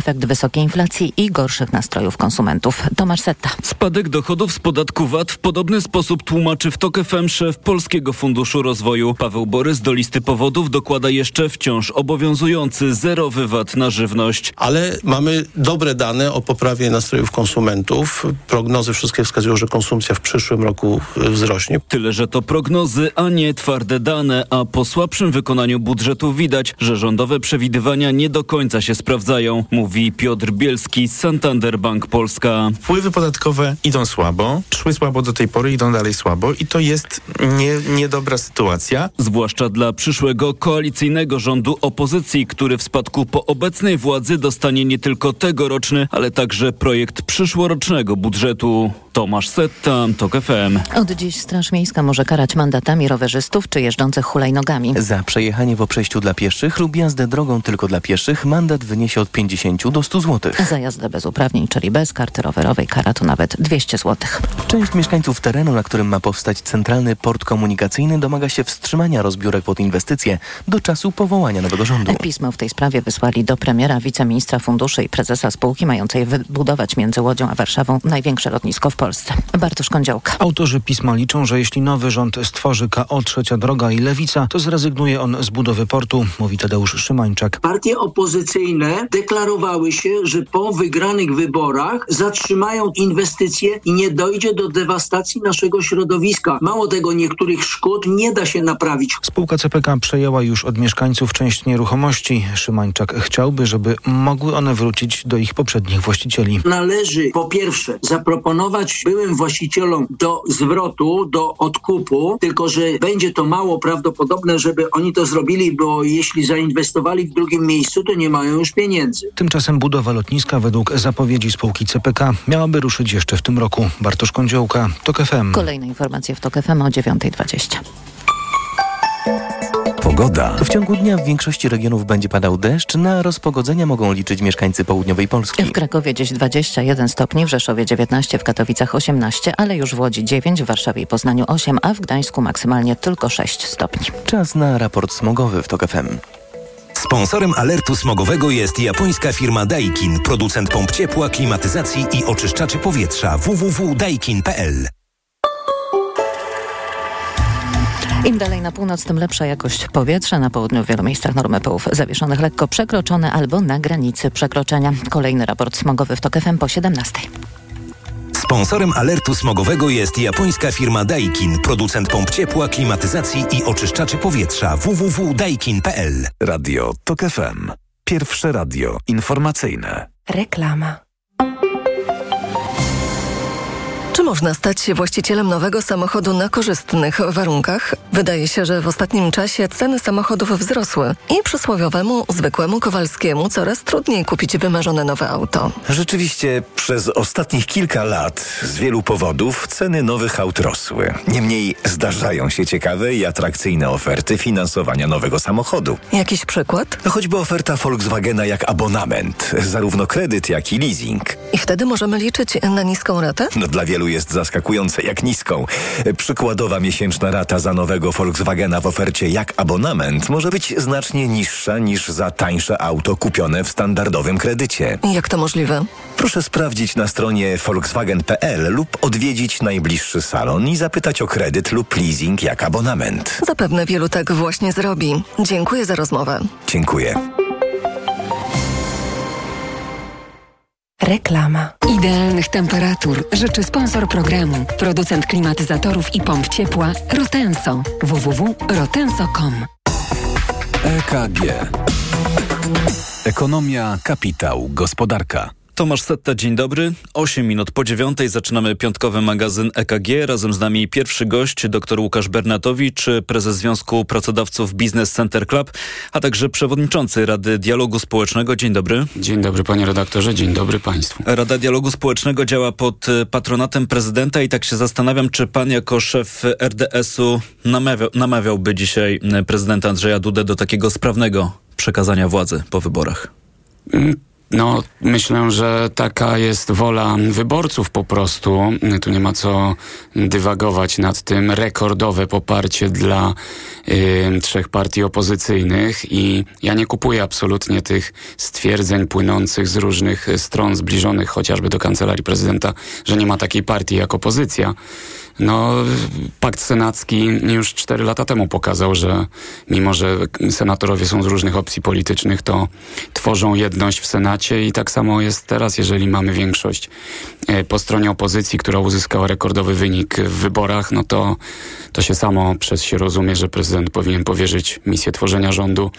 efekt wysokiej inflacji i gorszych nastrojów konsumentów. Tomasz Setta. Spadek dochodów z podatku VAT w podobny sposób tłumaczy w TOK FM szef Polskiego Funduszu Rozwoju. Paweł Borys do listy powodów dokłada jeszcze wciąż obowiązujący zerowy VAT na żywność. Ale mamy dobre dane o poprawie nastrojów konsumentów. Prognozy wszystkie wskazują, że konsumpcja w przyszłym roku wzrośnie. Tyle, że to prognozy, a nie twarde dane, a po słabszym wykonaniu budżetu widać, że rządowe przewidywania nie do końca się sprawdzają, mówi Piotr Bielski z Santander Bank Polska. Wpływy podatkowe idą słabo, szły słabo do tej pory, idą dalej słabo i to jest nie, niedobra sytuacja. Zwłaszcza dla przyszłego koalicyjnego rządu opozycji, który w spadku po obecnej władzy dostanie nie tylko tegoroczny, ale także projekt przyszłorocznego budżetu. Tomasz Setta, TOK FM. Od dziś Straż Miejska może karać mandatami rowerzystów czy jeżdżących hulajnogami. Za przejechanie w przejściu dla pieszych lub jazdę drogą tylko dla pieszych mandat wyniesie od 50 do 100 zł. Za jazdę bez uprawnień, czyli bez karty rowerowej, kara to nawet 200 zł. Część mieszkańców terenu, na którym ma powstać centralny port komunikacyjny, domaga się wstrzymania rozbiórek pod inwestycje do czasu powołania nowego rządu. Pismo w tej sprawie wysłali do premiera, wiceministra funduszy i prezesa spółki mającej wybudować między Łodzią a Warszawą największe lotnisko w Polsce. Bartosz Kądziołka. Autorzy pisma liczą, że jeśli nowy rząd stworzy KO Trzecia Droga i Lewica, to zrezygnuje on z budowy portu, mówi Tadeusz Szymańczak. Partie opozycyjne deklarowały się, że po wygranych wyborach zatrzymają inwestycje i nie dojdzie do dewastacji naszego środowiska. Mało tego, niektórych szkód nie da się naprawić. Spółka CPK przejęła już od mieszkańców część nieruchomości. Szymańczak chciałby, żeby mogły one wrócić do ich poprzednich właścicieli. Należy po pierwsze zaproponować byłym właścicielom do zwrotu, do odkupu, tylko że będzie to mało prawdopodobne, żeby oni to zrobili, bo jeśli zainwestowali w drugim miejscu, to nie mają już pieniędzy. Tymczasem budowa lotniska według zapowiedzi spółki CPK miałaby ruszyć jeszcze w tym roku. Bartosz Kądziołka, TOK FM. Kolejne informacje w TOK FM o 9.20. Pogoda. W ciągu dnia w większości regionów będzie padał deszcz. Na rozpogodzenia mogą liczyć mieszkańcy południowej Polski. W Krakowie dziś 21 stopni, w Rzeszowie 19, w Katowicach 18, ale już w Łodzi 9, w Warszawie i Poznaniu 8, a w Gdańsku maksymalnie tylko 6 stopni. Czas na raport smogowy w TOK FM. Sponsorem alertu smogowego jest japońska firma Daikin, producent pomp ciepła, klimatyzacji i oczyszczaczy powietrza www.daikin.pl. Im dalej na północ, tym lepsza jakość powietrza. Na południu w wielu miejscach normy pyłów zawieszonych lekko przekroczone albo na granicy przekroczenia. Kolejny raport smogowy w TOK FM po 17. Sponsorem alertu smogowego jest japońska firma Daikin, producent pomp ciepła, klimatyzacji i oczyszczaczy powietrza www.daikin.pl. Radio TOK FM. Pierwsze radio informacyjne. Reklama. Można stać się właścicielem nowego samochodu na korzystnych warunkach? Wydaje się, że w ostatnim czasie ceny samochodów wzrosły i przysłowiowemu, zwykłemu Kowalskiemu coraz trudniej kupić wymarzone nowe auto. Rzeczywiście przez ostatnich kilka lat z wielu powodów ceny nowych aut rosły. Niemniej zdarzają się ciekawe i atrakcyjne oferty finansowania nowego samochodu. Jakiś przykład? No choćby oferta Volkswagena jak abonament, zarówno kredyt jak i leasing. I wtedy możemy liczyć na niską ratę? No dla wielu jest zaskakujące jak niską. Przykładowa miesięczna rata za nowego Volkswagena w ofercie jak abonament może być znacznie niższa niż za tańsze auto kupione w standardowym kredycie. Jak to możliwe? Proszę sprawdzić na stronie volkswagen.pl lub odwiedzić najbliższy salon i zapytać o kredyt lub leasing jak abonament. Zapewne wielu tak właśnie zrobi. Dziękuję za rozmowę. Dziękuję. Reklama. Idealnych temperatur życzy sponsor programu, producent klimatyzatorów i pomp ciepła Rotenso. www.rotenso.com EKG. Ekonomia, kapitał, gospodarka. Tomasz Setta, dzień dobry. 8 minut po dziewiątej zaczynamy piątkowy magazyn EKG. Razem z nami pierwszy gość, dr Łukasz Bernatowicz, prezes Związku Pracodawców Business Center Club, a także przewodniczący Rady Dialogu Społecznego. Dzień dobry. Dzień dobry panie redaktorze, dzień dobry państwu. Rada Dialogu Społecznego działa pod patronatem prezydenta i tak się zastanawiam, czy pan jako szef RDS-u namawiał, namawiałby dzisiaj prezydenta Andrzeja Dudę do takiego sprawnego przekazania władzy po wyborach. No, myślę, że taka jest wola wyborców po prostu. Tu nie ma co dywagować nad tym. Rekordowe poparcie dla y, trzech partii opozycyjnych i ja nie kupuję absolutnie tych stwierdzeń płynących z różnych stron zbliżonych chociażby do kancelarii prezydenta, że nie ma takiej partii jak opozycja. No, pakt senacki już cztery lata temu pokazał, że mimo, że senatorowie są z różnych opcji politycznych, to tworzą jedność w Senacie i tak samo jest teraz, jeżeli mamy większość e, po stronie opozycji, która uzyskała rekordowy wynik w wyborach, no to, to się samo przez się rozumie, że prezydent powinien powierzyć misję tworzenia rządu.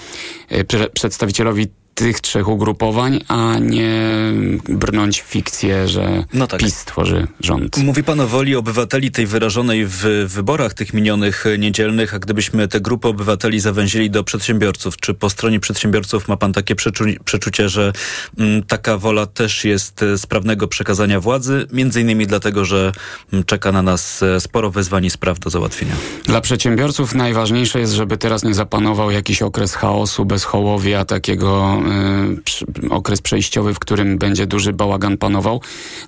E, przedstawicielowi tych trzech ugrupowań, a nie brnąć w fikcję, że no tak. PiS tworzy rząd. Mówi pan o woli obywateli tej wyrażonej w wyborach tych minionych niedzielnych, a gdybyśmy te grupy obywateli zawęzili do przedsiębiorców, czy po stronie przedsiębiorców ma pan takie przeczu przeczucie, że m, mm, taka wola też jest e, sprawnego przekazania władzy, między innymi dlatego, że m, mm, czeka na nas e, sporo wyzwań i spraw do załatwienia? Dla przedsiębiorców najważniejsze jest, żeby teraz nie zapanował jakiś okres chaosu, bezchołowia, takiego okres przejściowy, w którym będzie duży bałagan panował,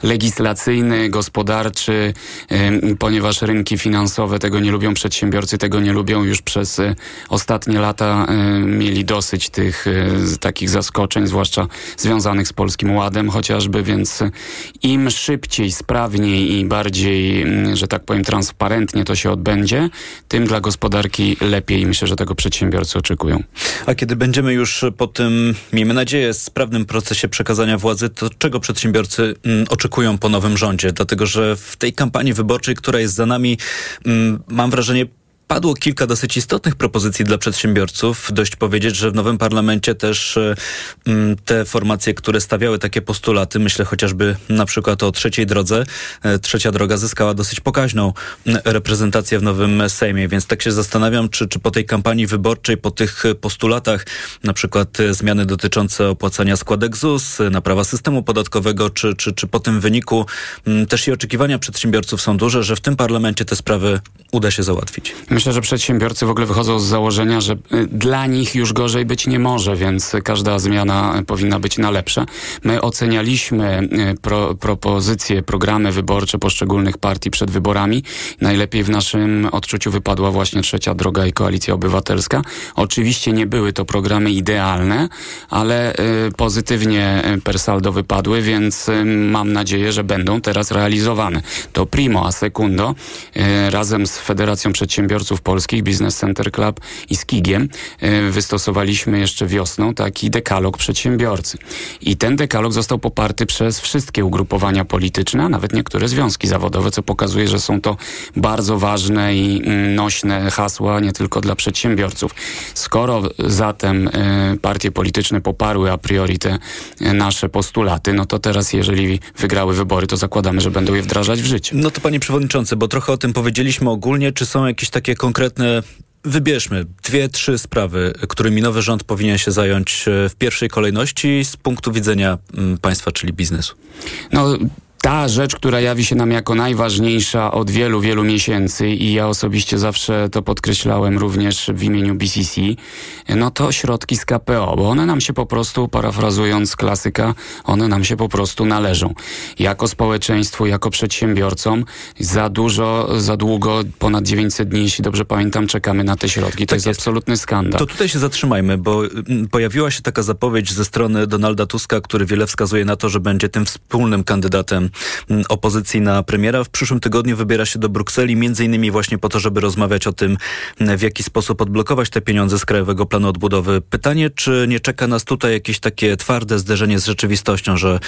legislacyjny, gospodarczy, y, ponieważ rynki finansowe tego nie lubią, przedsiębiorcy tego nie lubią. Już przez y, ostatnie lata mieli dosyć tych takich zaskoczeń, zwłaszcza związanych z Polskim Ładem chociażby, więc im szybciej, sprawniej i bardziej, że tak powiem, transparentnie to się odbędzie, tym dla gospodarki lepiej. Myślę, że tego przedsiębiorcy oczekują. A kiedy będziemy już po tym miejmy nadzieję, sprawnym procesie przekazania władzy, to czego przedsiębiorcy mm, oczekują po nowym rządzie? Dlatego, że w tej kampanii wyborczej, która jest za nami, mm, mam wrażenie, Padło kilka dosyć istotnych propozycji dla przedsiębiorców. Dość powiedzieć, że w nowym parlamencie też e, te formacje, które stawiały takie postulaty, myślę chociażby na przykład o trzeciej drodze, e, trzecia droga zyskała dosyć pokaźną reprezentację w nowym Sejmie, więc tak się zastanawiam, czy, czy po tej kampanii wyborczej, po tych postulatach, na przykład e, zmiany dotyczące opłacania składek ZUS, naprawa systemu podatkowego, czy, czy, czy po tym wyniku też i oczekiwania przedsiębiorców są duże, że w tym parlamencie te sprawy uda się załatwić. Myślę, że przedsiębiorcy w ogóle wychodzą z założenia, że y, dla nich już gorzej być nie może, więc każda zmiana powinna być na lepsze. My ocenialiśmy y, pro, propozycje, programy wyborcze poszczególnych partii przed wyborami. Najlepiej w naszym odczuciu wypadła właśnie Trzecia Droga i Koalicja Obywatelska. Oczywiście nie były to programy idealne, ale y, pozytywnie per saldo wypadły, więc mam nadzieję, że będą teraz realizowane. To primo, a secundo, razem z Federacją Przedsiębiorców Polskich, Business Center Club i z KIG-iem e, wystosowaliśmy jeszcze wiosną taki dekalog przedsiębiorcy. I ten dekalog został poparty przez wszystkie ugrupowania polityczne, a nawet niektóre związki zawodowe, co pokazuje, że są to bardzo ważne i mm, nośne hasła nie tylko dla przedsiębiorców. Skoro zatem e, partie polityczne poparły a priori te e, nasze postulaty, no to teraz jeżeli wygrały wybory, to zakładamy, że będą je wdrażać w życie. No to panie przewodniczący, bo trochę o tym powiedzieliśmy ogólnie, czy są jakieś takie konkretne Wybierzmy dwie, trzy sprawy, którymi nowy rząd powinien się zająć e, w pierwszej kolejności z punktu widzenia mm, państwa, czyli biznesu. No, ta rzecz, która jawi się nam jako najważniejsza od wielu, wielu miesięcy i ja osobiście zawsze to podkreślałem również w imieniu BCC, no to środki z KPO, bo one nam się po prostu, parafrazując klasyka, one nam się po prostu należą. Jako społeczeństwu, jako przedsiębiorcom za dużo, za długo, ponad 900 dni, jeśli dobrze pamiętam, czekamy na te środki. To tak jest, jest absolutny skandal. To tutaj się zatrzymajmy, bo mm, pojawiła się taka zapowiedź ze strony Donalda Tuska, który wiele wskazuje na to, że będzie tym wspólnym kandydatem opozycji na premiera. W przyszłym tygodniu wybiera się do Brukseli, między innymi właśnie po to, żeby rozmawiać o tym, w jaki sposób odblokować te pieniądze z Krajowego Planu Odbudowy. Pytanie, czy nie czeka nas tutaj jakieś takie twarde zderzenie z rzeczywistością, że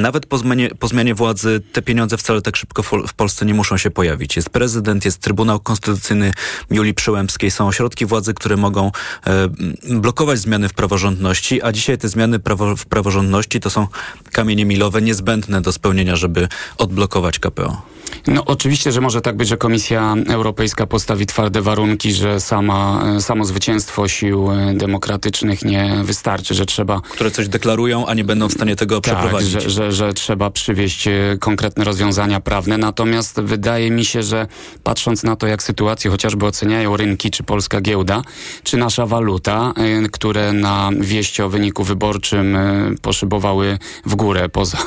nawet po zmianie, po zmianie władzy te pieniądze wcale tak szybko w Polsce nie muszą się pojawić. Jest prezydent, jest Trybunał Konstytucyjny Julii Przyłębskiej, są ośrodki władzy, które mogą e, blokować zmiany w praworządności, a dzisiaj te zmiany prawo, w praworządności to są kamienie milowe niezbędne do spełnienia, żeby odblokować KPO. No oczywiście, że może tak być, że Komisja Europejska postawi twarde warunki, że sama, samo zwycięstwo sił demokratycznych nie wystarczy, że trzeba... Które coś deklarują, a nie będą w stanie tego tak, przeprowadzić. Że, że, że trzeba przywieźć e, konkretne rozwiązania prawne. Natomiast wydaje mi się, że patrząc na to, jak sytuację chociażby oceniają rynki, czy polska giełda, czy nasza waluta, e, które na wieści o wyniku wyborczym e, poszybowały w górę, poza,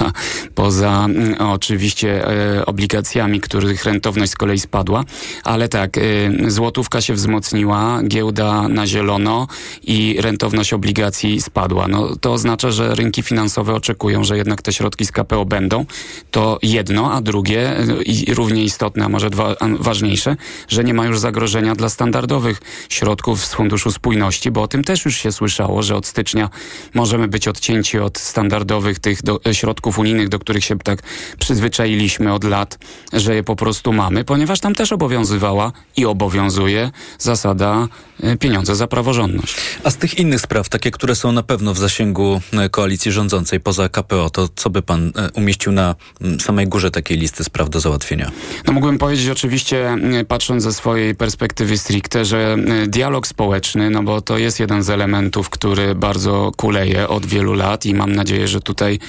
poza mm, oczywiście obligacjami, których rentowność z kolei spadła. Ale tak, złotówka się wzmocniła, giełda na zielono i rentowność obligacji spadła. No, to oznacza, że rynki finansowe oczekują, że jednak te środki z KPO będą. To jedno, a drugie i równie istotne, a może dwa, a ważniejsze, że nie ma już zagrożenia dla standardowych środków z Funduszu Spójności, bo o tym też już się słyszało, że od stycznia możemy być odcięci od standardowych tych do, środków unijnych, do których się tak przyzwyczailiśmy od lat, że je po prostu mamy, ponieważ tam też obowiązywała i obowiązuje zasada y, pieniądze za praworządność. A z tych innych spraw, takie, które są na pewno w zasięgu y, koalicji rządzącej poza KPO, to co by pan y, umieścił na samej górze takiej listy spraw do załatwienia? No mógłbym powiedzieć oczywiście, patrząc ze swojej perspektywy stricte, że dialog społeczny, no bo to jest jeden z elementów, który bardzo kuleje od wielu lat i mam nadzieję, że tutaj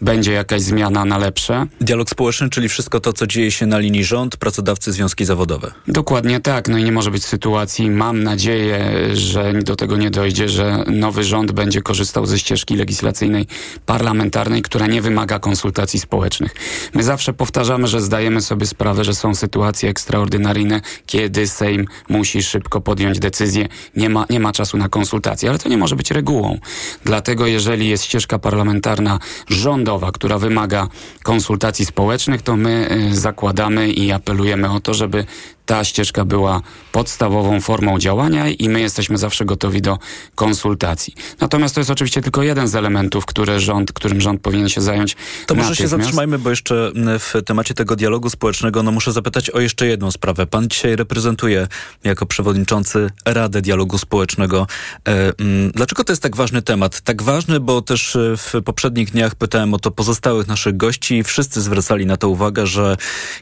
będzie jakaś zmiana na lepsze. Dialog społeczny, czyli wszystko to, co dzieje się na linii rząd, pracodawcy, związki zawodowe. Dokładnie tak. No i nie może być sytuacji, mam nadzieję, że do tego nie dojdzie, że nowy rząd będzie korzystał ze ścieżki legislacyjnej parlamentarnej, która nie wymaga konsultacji społecznych. My zawsze powtarzamy, że zdajemy sobie sprawę, że są sytuacje ekstraordynaryjne, kiedy Sejm musi szybko podjąć decyzję, nie ma, nie ma czasu na konsultacje, ale to nie może być regułą. Dlatego jeżeli jest ścieżka parlamentarna rządowa, która wymaga konsultacji społecznych, to my y, zakładamy i apelujemy o to, żeby ta ścieżka była podstawową formą działania i my jesteśmy zawsze gotowi do konsultacji. Natomiast to jest oczywiście tylko jeden z elementów, które rząd, którym rząd powinien się zająć. To może się zatrzymajmy, bo jeszcze w temacie tego dialogu społecznego no muszę zapytać o jeszcze jedną sprawę. Pan dzisiaj reprezentuje jako przewodniczący Radę Dialogu Społecznego. E, dlaczego to jest tak ważny temat? Tak ważny, bo też e, w poprzednich dniach pytałem o to pozostałych naszych gości i wszyscy zwracali na to uwagę, że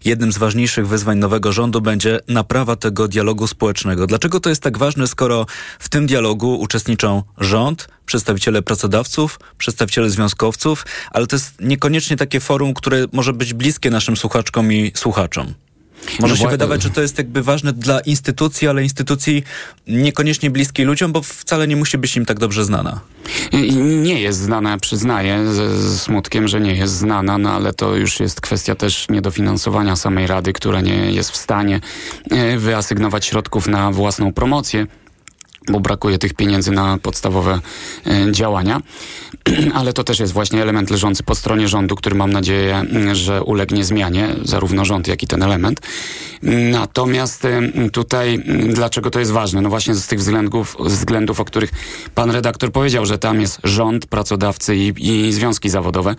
jednym z ważniejszych wyzwań nowego rządu będzie naprawa tego dialogu społecznego. Dlaczego to jest tak ważne, skoro w tym dialogu uczestniczą rząd, przedstawiciele pracodawców, przedstawiciele związkowców, ale to jest niekoniecznie takie forum, które może być bliskie naszym słuchaczkom i słuchaczom. Może no się wydawać, że to jest jakby ważne dla instytucji, ale instytucji niekoniecznie bliskiej ludziom, bo wcale nie musi być im tak dobrze znana. Nie jest znana, przyznaję ze smutkiem, że nie jest znana, no ale to już jest kwestia też niedofinansowania samej Rady, która nie jest w stanie e, wyasygnować środków na własną promocję bo brakuje tych pieniędzy na podstawowe e, działania. Ale to też jest właśnie element leżący po stronie rządu, który mam nadzieję, że ulegnie zmianie, zarówno rząd, jak i ten element. Natomiast tutaj, dlaczego to jest ważne? No właśnie z tych względów, względów o których pan redaktor powiedział, że tam jest rząd, pracodawcy i, i związki zawodowe.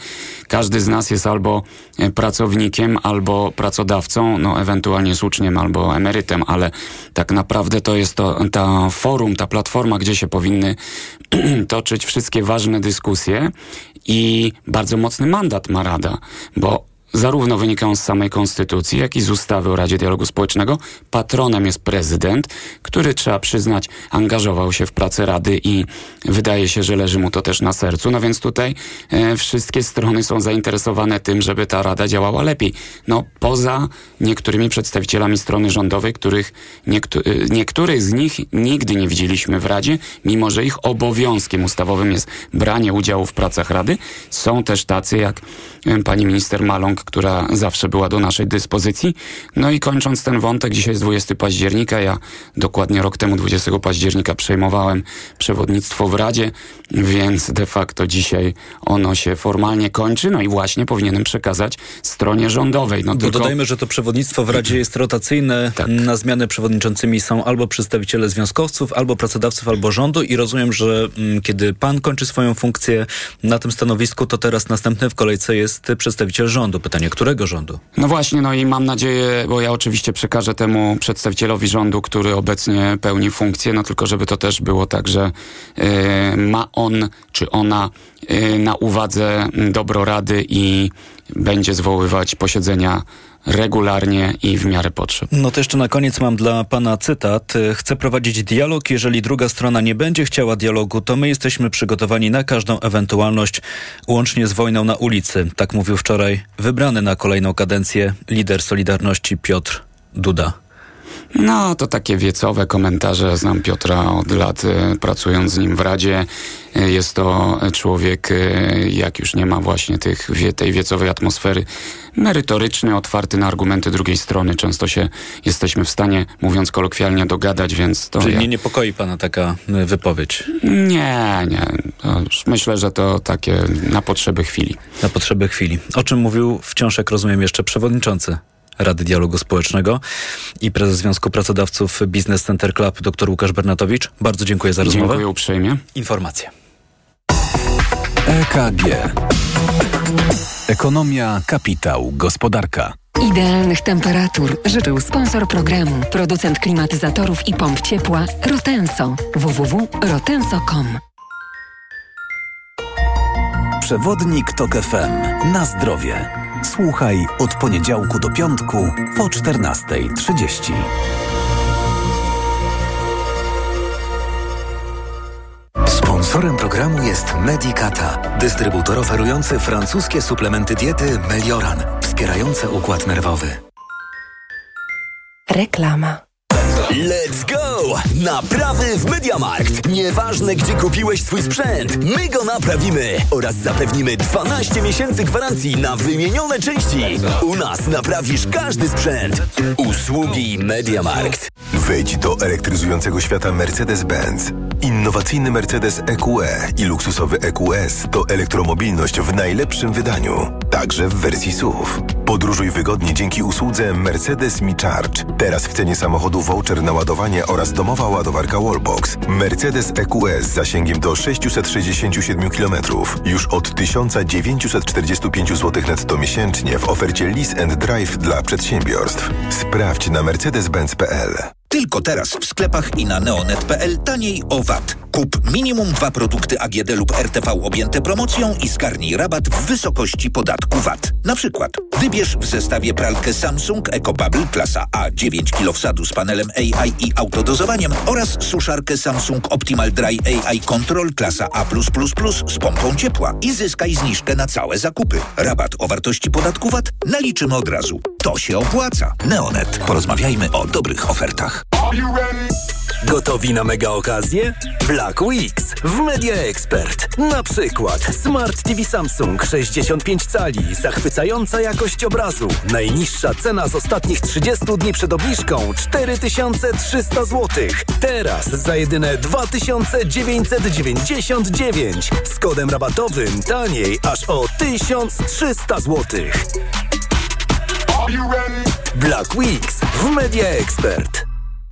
Każdy z nas jest albo e, pracownikiem, albo pracodawcą, no ewentualnie z uczniem, albo emerytem, ale tak naprawdę to jest to, ta forum, ta platforma, gdzie się powinny toczyć wszystkie ważne dyskusje i bardzo mocny mandat ma Rada, bo zarówno wynikają z samej konstytucji, jak i z ustawy o Radzie Dialogu Społecznego. Patronem jest prezydent, który trzeba przyznać, angażował się w pracę Rady i wydaje się, że leży mu to też na sercu. No więc tutaj e, wszystkie strony są zainteresowane tym, żeby ta Rada działała lepiej. No poza niektórymi przedstawicielami strony rządowej, których niektó e, niektórych z nich nigdy nie widzieliśmy w Radzie, mimo że ich obowiązkiem ustawowym jest branie udziału w pracach Rady. Są też tacy jak e, pani minister Maląg, która zawsze była do naszej dyspozycji. No i kończąc ten wątek, dzisiaj jest 20 października, ja dokładnie rok temu 20 października przejmowałem przewodnictwo w Radzie, więc de facto dzisiaj ono się formalnie kończy, no i właśnie powinienem przekazać stronie rządowej. No tylko... Dodajmy, że to przewodnictwo w Radzie jest rotacyjne. Tak. Na zmiany przewodniczącymi są albo przedstawiciele związkowców, albo pracodawców, albo rządu i rozumiem, że mm, kiedy pan kończy swoją funkcję na tym stanowisku, to teraz następny w kolejce jest przedstawiciel rządu pytanie, którego rządu? No właśnie, no i mam nadzieję, bo ja oczywiście przekażę temu przedstawicielowi rządu, który obecnie pełni funkcję, no tylko żeby to też było tak, że y, ma on czy ona y, na uwadze dobro Rady i będzie zwoływać posiedzenia regularnie i w miarę potrzeb. No to jeszcze na koniec mam dla pana cytat. Chcę prowadzić dialog. Jeżeli druga strona nie będzie chciała dialogu, to my jesteśmy przygotowani na każdą ewentualność, łącznie z wojną na ulicy. Tak mówił wczoraj wybrany na kolejną kadencję lider Solidarności Piotr Duda. No, to takie wiecowe komentarze. Znam Piotra od lat, e, pracując z nim w Radzie. E, Jest to człowiek, e, jak już nie ma właśnie tych, tej wiecowej atmosfery, merytoryczny, otwarty na argumenty drugiej strony. Często się jesteśmy w stanie, mówiąc kolokwialnie, dogadać, więc to... Czyli ja- nie niepokoi pana taka y, wypowiedź? Nie, nie. Już myślę, że to takie na potrzeby chwili. Na potrzeby chwili. O czym mówił wciąż, jak rozumiem, jeszcze przewodniczący Rady Dialogu Społecznego i prezes Związku Pracodawców Business Center Club dr Łukasz Bernatowicz. Bardzo dziękuję za rozmowę. Dziękuję uprzejmie. Informacje. EKG. Ekonomia, kapitał, gospodarka. Idealnych temperatur życzył sponsor programu, producent klimatyzatorów i pomp ciepła Rotenso. www.rotenso.com Przewodnik TOK FM. Na zdrowie. Słuchaj od poniedziałku do piątku po 14.30. Sponsorem programu jest Medicata, dystrybutor oferujący francuskie suplementy diety Melioran, wspierające układ nerwowy. Reklama. Let's go! Naprawy w Mediamarkt. Nieważne, gdzie kupiłeś swój sprzęt, my go naprawimy oraz zapewnimy 12 miesięcy gwarancji na wymienione części. U nas naprawisz każdy sprzęt. Usługi Mediamarkt. Wejdź do elektryzującego świata Mercedes-Benz. Innowacyjny Mercedes EQE i luksusowy EQS to elektromobilność w najlepszym wydaniu, także w wersji SUV. Podróżuj wygodnie dzięki usłudze Mercedes Me Charge. Teraz w cenie samochodu voucher na ładowanie oraz domowa ładowarka Wallbox. Mercedes EQS z zasięgiem do 667 km już od 1945 zł netto miesięcznie w ofercie Lease and Drive dla przedsiębiorstw. Sprawdź na mercedes-benz.pl. Tylko teraz w sklepach i na neonet.pl taniej o VAT. Kup minimum dwa produkty AGD lub RTV objęte promocją i zgarnij rabat w wysokości podatku VAT. Na przykład wybierz w zestawie pralkę Samsung EcoBubble klasa A 9 kg wsadu z panelem AI i autodozowaniem oraz suszarkę Samsung Optimal Dry AI Control klasa A++ z pompą ciepła i zyskaj zniżkę na całe zakupy. Rabat o wartości podatku VAT naliczymy od razu. To się opłaca. Neonet. Porozmawiajmy o dobrych ofertach. Gotowi na mega okazję? Black Weeks w Media Expert. Na przykład Smart TV Samsung 65 cali, zachwycająca jakość obrazu. Najniższa cena z ostatnich 30 dni przed obniżką 4300 zł. Teraz za jedyne 2999 z kodem rabatowym taniej aż o 1300 zł. Black Weeks w Media Expert.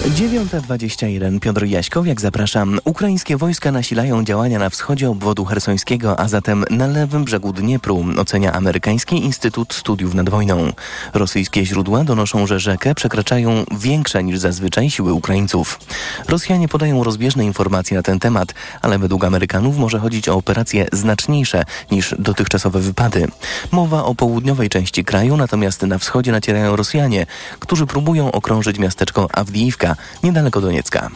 9.21 Piotr Jaśkowiak, zapraszam. Ukraińskie wojska nasilają działania na wschodzie obwodu hersońskiego, a zatem na lewym brzegu Dniepru, ocenia Amerykański Instytut Studiów nad Wojną. Rosyjskie źródła donoszą, że rzekę przekraczają większe niż zazwyczaj siły Ukraińców. Rosjanie podają rozbieżne informacje na ten temat, ale według Amerykanów może chodzić o operacje znaczniejsze niż dotychczasowe wypady. Mowa o południowej części kraju, natomiast na wschodzie nacierają Rosjanie, którzy próbują okrążyć miasteczko Awdijiwka, niedaleko Doniecka.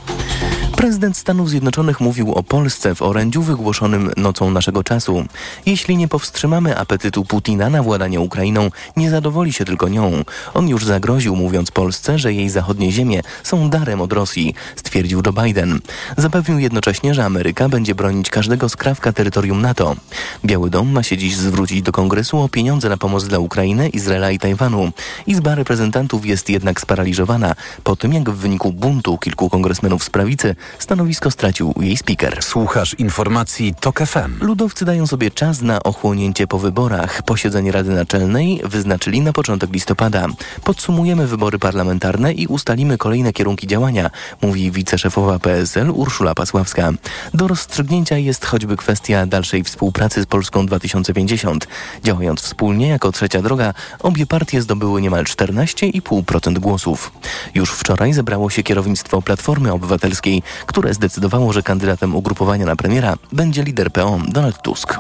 Prezydent Stanów Zjednoczonych mówił o Polsce w orędziu wygłoszonym nocą naszego czasu. Jeśli nie powstrzymamy apetytu Putina na władanie Ukrainą, nie zadowoli się tylko nią. On już zagroził, mówiąc Polsce, że jej zachodnie ziemie są darem od Rosji, stwierdził Joe Biden. Zapewnił jednocześnie, że Ameryka będzie bronić każdego skrawka terytorium NATO. Biały Dom ma się dziś zwrócić do Kongresu o pieniądze na pomoc dla Ukrainy, Izraela i Tajwanu. Izba reprezentantów jest jednak sparaliżowana po tym, jak w wyniku buntu kilku kongresmenów z prawicy Stanowisko stracił jej speaker. Słuchasz informacji TOK FM. Ludowcy dają sobie czas na ochłonięcie po wyborach. Posiedzenie Rady Naczelnej wyznaczyli na początek listopada. Podsumujemy wybory parlamentarne i ustalimy kolejne kierunki działania, mówi wiceszefowa PSL Urszula Pasławska. Do rozstrzygnięcia jest choćby kwestia dalszej współpracy z Polską 2050. Działając wspólnie jako trzecia droga, obie partie zdobyły niemal 14,5% głosów. Już wczoraj zebrało się kierownictwo Platformy Obywatelskiej, które zdecydowało, że kandydatem ugrupowania na premiera będzie lider PO Donald Tusk.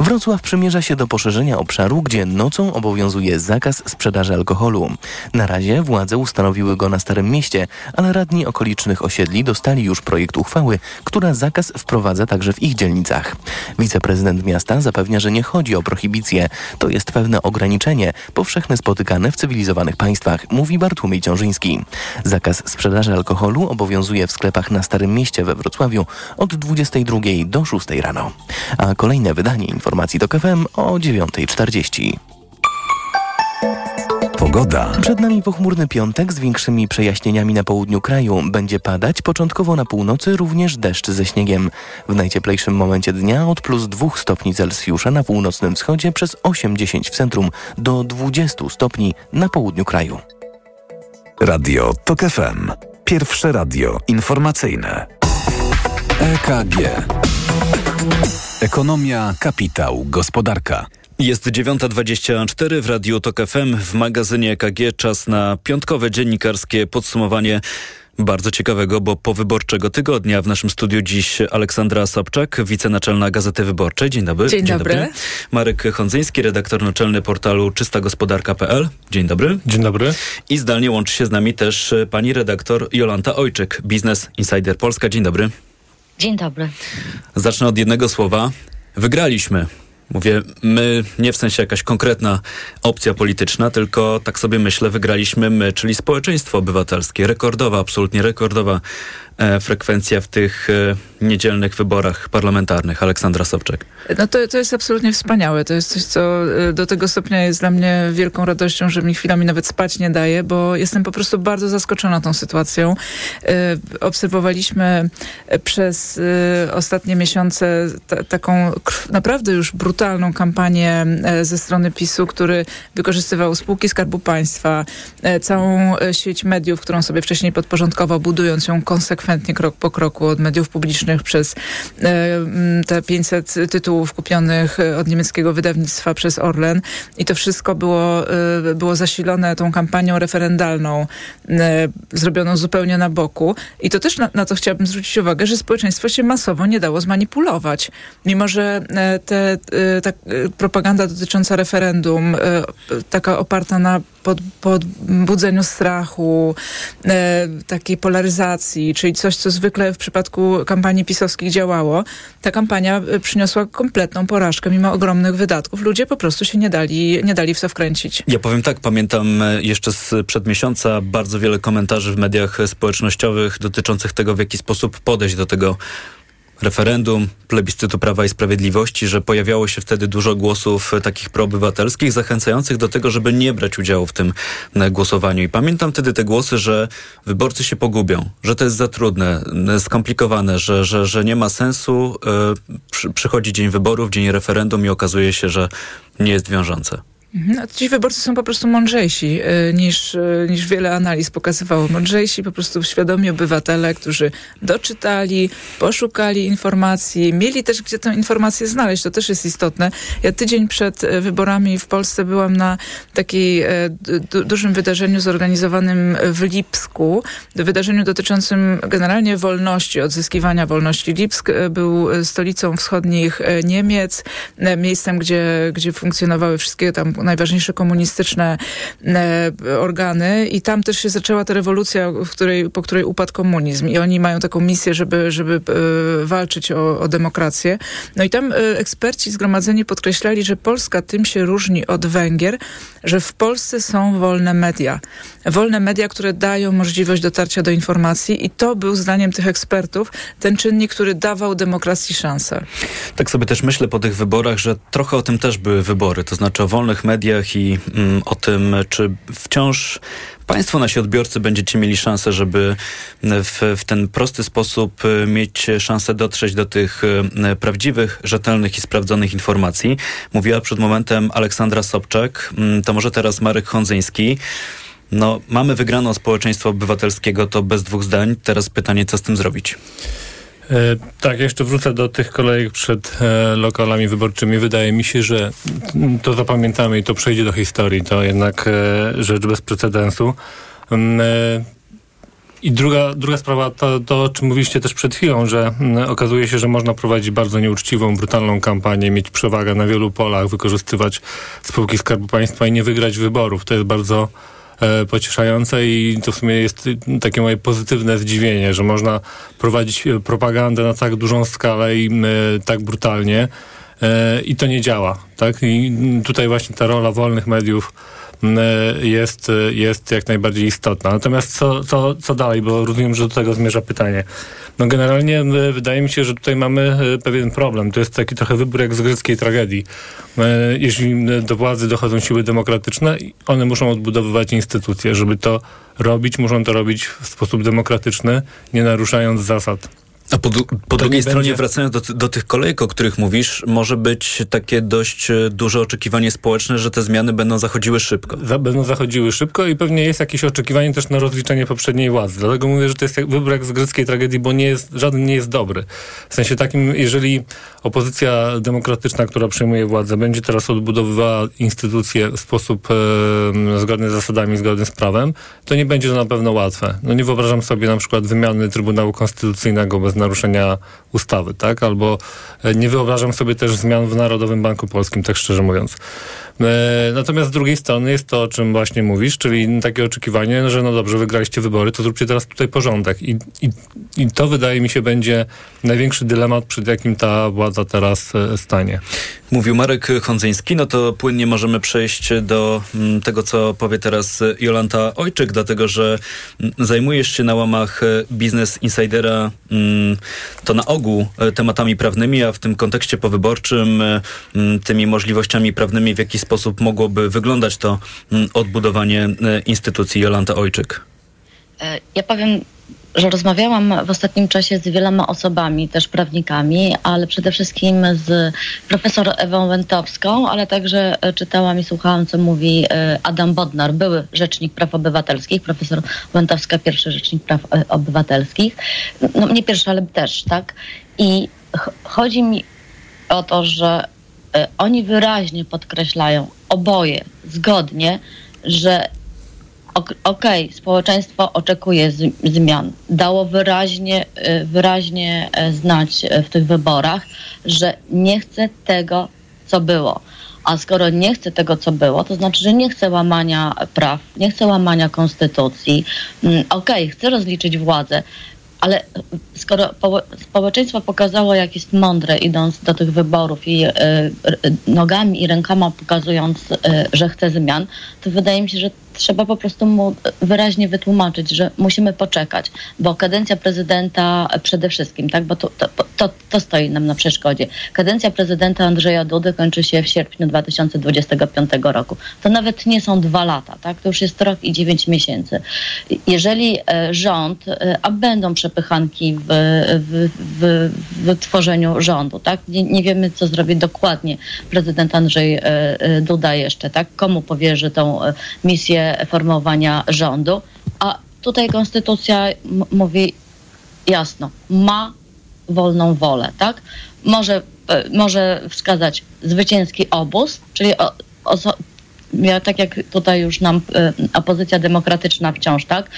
Wrocław przymierza się do poszerzenia obszaru, gdzie nocą obowiązuje zakaz sprzedaży alkoholu. Na razie władze ustanowiły go na Starym Mieście, ale radni okolicznych osiedli dostali już projekt uchwały, która zakaz wprowadza także w ich dzielnicach. Wiceprezydent miasta zapewnia, że nie chodzi o prohibicję. To jest pewne ograniczenie, powszechne spotykane w cywilizowanych państwach, mówi Bartłomiej Ciążyński. Zakaz sprzedaży alkoholu obowiązuje w sklepach na Starym Mieście we Wrocławiu od 22 do 6 rano. A kolejne wydanie informacji do KFM o 9.40. Pogoda. Przed nami pochmurny piątek z większymi przejaśnieniami na południu kraju. Będzie padać, początkowo na północy również deszcz ze śniegiem. W najcieplejszym momencie dnia od plus 2 stopni Celsjusza na północnym wschodzie przez 8-10 w centrum do 20 stopni na południu kraju. Radio TOK FM. Pierwsze radio informacyjne. EKG. Ekonomia, kapitał, gospodarka. Jest 9.24 w Radiu Tok FM. W magazynie EKG czas na piątkowe dziennikarskie podsumowanie bardzo ciekawego, bo powyborczego tygodnia. W naszym studiu dziś Aleksandra Sobczak, wicenaczelna Gazety Wyborczej. Dzień dobry. Dzień, Dzień dobry. dobry. Marek Hondzyński, redaktor naczelny portalu czystagospodarka.pl. Dzień dobry. Dzień dobry. I zdalnie łączy się z nami też pani redaktor Jolanta Ojczyk, Business Insider Polska. Dzień dobry. Dzień dobry. Zacznę od jednego słowa. Wygraliśmy. Mówię, my nie w sensie jakaś konkretna opcja polityczna, tylko tak sobie myślę, wygraliśmy my, czyli społeczeństwo obywatelskie. Rekordowa, absolutnie rekordowa frekwencja w tych e, niedzielnych wyborach parlamentarnych. Aleksandra Sobczak. No to, to jest absolutnie wspaniałe. To jest coś, co e, do tego stopnia jest dla mnie wielką radością, że mi chwilami nawet spać nie daje, bo jestem po prostu bardzo zaskoczona tą sytuacją. E, obserwowaliśmy przez e, ostatnie miesiące ta, taką naprawdę już brutalną kampanię ze strony PiSu, który wykorzystywał spółki Skarbu Państwa, całą sieć mediów, którą sobie wcześniej podporządkował, budując ją konsekwentnie krok po kroku od mediów publicznych przez te 500 tytułów kupionych od niemieckiego wydawnictwa przez Orlen i to wszystko było, było zasilone tą kampanią referendalną zrobioną zupełnie na boku i to też na, na to chciałabym zwrócić uwagę, że społeczeństwo się masowo nie dało zmanipulować. Mimo, że te, ta propaganda dotycząca referendum, taka oparta na pod, podbudzeniu strachu, takiej polaryzacji, czyli coś, co zwykle w przypadku kampanii pisowskich działało, ta kampania przyniosła kompletną porażkę, mimo ogromnych wydatków. Ludzie po prostu się nie dali, nie dali w to wkręcić. Ja powiem tak, pamiętam jeszcze sprzed miesiąca bardzo wiele komentarzy w mediach społecznościowych dotyczących tego, w jaki sposób podejść do tego referendum, plebiscytu Prawa i Sprawiedliwości, że pojawiało się wtedy dużo głosów takich proobywatelskich, zachęcających do tego, żeby nie brać udziału w tym głosowaniu. I pamiętam wtedy te głosy, że wyborcy się pogubią, że to jest za trudne, skomplikowane, że, że, że nie ma sensu. Przy, przychodzi dzień wyborów, dzień referendum i okazuje się, że nie jest wiążące. No, ci wyborcy są po prostu mądrzejsi y, niż, y, niż wiele analiz pokazywało. Mądrzejsi, po prostu świadomi obywatele, którzy doczytali, poszukali informacji, mieli też gdzie tę informację znaleźć. To też jest istotne. Ja tydzień przed y, wyborami w Polsce byłam na takiej du dużym wydarzeniu zorganizowanym w Lipsku. Wydarzeniu dotyczącym generalnie wolności, odzyskiwania wolności. Lipsk był stolicą wschodnich Niemiec, miejscem, gdzie, gdzie funkcjonowały wszystkie tam najważniejsze komunistyczne e, organy i tam też się zaczęła ta rewolucja, której, po której upadł komunizm i oni mają taką misję, żeby, żeby e, walczyć o, o demokrację. No i tam e, eksperci zgromadzeni podkreślali, że Polska tym się różni od Węgier, że w Polsce są wolne media. Wolne media, które dają możliwość dotarcia do informacji i to był zdaniem tych ekspertów ten czynnik, który dawał demokracji szansę. Tak sobie też myślę po tych wyborach, że trochę o tym też były wybory, to znaczy o wolnych mediach mediach i mm, o tym, czy wciąż Państwo, nasi odbiorcy, będziecie mieli szansę, żeby w, w, ten prosty sposób e, mieć szansę dotrzeć do tych e, prawdziwych, rzetelnych i sprawdzonych informacji. Mówiła przed momentem Aleksandra Sobczak, mm, to może teraz Marek Hondzyński. No, mamy wygraną społeczeństwa obywatelskiego, to bez dwóch zdań. Teraz pytanie, co z tym zrobić? E, tak, jeszcze wrócę do tych kolejek przed e, lokalami wyborczymi. Wydaje mi się, że to zapamiętamy i to przejdzie do historii. To jednak e, rzecz bez precedensu. Mm, I druga, druga sprawa, to, to o czym mówiliście też przed chwilą, że mm, okazuje się, że można prowadzić bardzo nieuczciwą, brutalną kampanię, mieć przewagę na wielu polach, wykorzystywać spółki Skarbu Państwa i nie wygrać wyborów. To jest bardzo pocieszające i to w sumie jest takie moje pozytywne zdziwienie, że można prowadzić e, propagandę na tak dużą skalę i e, tak brutalnie e, i to nie działa. Tak? I tutaj właśnie ta rola wolnych mediów jest, jest jak najbardziej istotna. Natomiast co, co, co dalej, bo rozumiem, że do tego zmierza pytanie. No generalnie e, wydaje mi się, że tutaj mamy e, pewien problem. To jest taki trochę wybór jak z greckiej tragedii. E, jeśli do władzy dochodzą siły demokratyczne, one muszą odbudowywać instytucje. Żeby to robić, muszą to robić w sposób demokratyczny, nie naruszając zasad. A po, po drugiej stronie, będzie... wracając do, do, tych kolejek, o których mówisz, może być takie dość e, duże oczekiwanie społeczne, że te zmiany będą zachodziły szybko. Za, będą zachodziły szybko i pewnie jest jakieś oczekiwanie też na rozliczenie poprzedniej władzy. Dlatego mówię, że to jest wybór jak z greckiej tragedii, bo nie jest, żaden nie jest dobry. W sensie takim, jeżeli opozycja demokratyczna, która przejmuje władzę, będzie teraz odbudowywała instytucje w sposób e, zgodny z zasadami, zgodny z prawem, to nie będzie to na pewno łatwe. No nie wyobrażam sobie na przykład wymiany Trybunału Konstytucyjnego bez naruszenia ustawy, tak? Albo e, nie wyobrażam sobie też zmian w Narodowym Banku Polskim, tak szczerze mówiąc. E, natomiast z drugiej strony jest to, o czym właśnie mówisz, czyli takie oczekiwanie, że no dobrze, wygraliście wybory, to zróbcie teraz tutaj porządek. I, i, i to wydaje mi się będzie największy dylemat, przed jakim ta władza teraz e, stanie. Mówił Marek Hondzyński, no to płynnie możemy przejść do mm, tego, co powie teraz Jolanta Ojczyk, dlatego że mm, zajmujesz się na łamach e, Business Insidera mm, to na ogół tematami prawnymi, a w tym kontekście powyborczym tymi możliwościami prawnymi, w jaki sposób mogłoby wyglądać to mm, odbudowanie e, instytucji Jolanta Ojczyk? E, ja powiem, że rozmawiałam w ostatnim czasie z wieloma osobami, też prawnikami, ale przede wszystkim z profesor Ewą Łętowską, ale także e, czytałam i słuchałam, co mówi Adam Bodnar, były rzecznik praw obywatelskich, profesor Łętowska, pierwszy rzecznik praw obywatelskich. No nie pierwszy, ale też, tak? I chodzi mi o to, że oni wyraźnie podkreślają, oboje zgodnie, że okej, okay, społeczeństwo oczekuje z, zmian. Dało wyraźnie, e, wyraźnie e, znać w tych wyborach, że nie chce tego, co było. A skoro nie chce tego, co było, to znaczy, że nie chce łamania praw, nie chce łamania konstytucji. Mm, okej, okay, chce rozliczyć władzę, ale skoro społeczeństwo pokazało, jak jest mądre, idąc do tych wyborów i y, nogami i rękoma pokazując, y, że chce zmian, to wydaje mi się, że trzeba po prostu mu wyraźnie wytłumaczyć, że musimy poczekać, bo kadencja prezydenta przede wszystkim, tak, bo to, to, to, to stoi nam na przeszkodzie. Kadencja prezydenta Andrzeja Dudy kończy się w sierpniu 2025 roku. To nawet nie są dwa lata, tak, to już jest rok i dziewięć miesięcy. Jeżeli e, rząd, e, a będą przepychanki w, w, w, w tworzeniu rządu, tak, nie, nie wiemy, co zrobi dokładnie prezydent Andrzej e, Duda jeszcze, tak, komu powierzy tą misję formowania rządu, a tutaj konstytucja mówi jasno, ma wolną wolę, tak? Może, e, może wskazać zwycięski obóz, czyli ja, tak jak tutaj już nam y, opozycja demokratyczna wciąż tak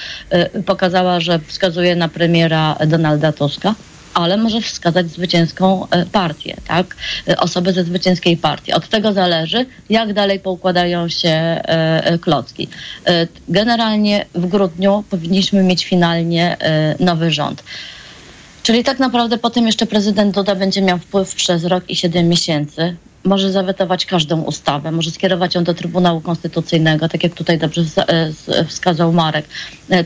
y, pokazała, że wskazuje na premiera Donalda Tuska, ale może wskazać zwycięską e, partię, tak? E, Osoby ze zwycięskiej partii. Od tego zależy, jak dalej poukładają się e, klocki. Generalnie w grudniu powinniśmy mieć finalnie nowy rząd. Czyli tak naprawdę potem jeszcze prezydent Duda będzie miał wpływ przez rok i siedem miesięcy. Może zawetować każdą ustawę, może skierować ją do Trybunału Konstytucyjnego, tak jak tutaj dobrze wskazał Marek.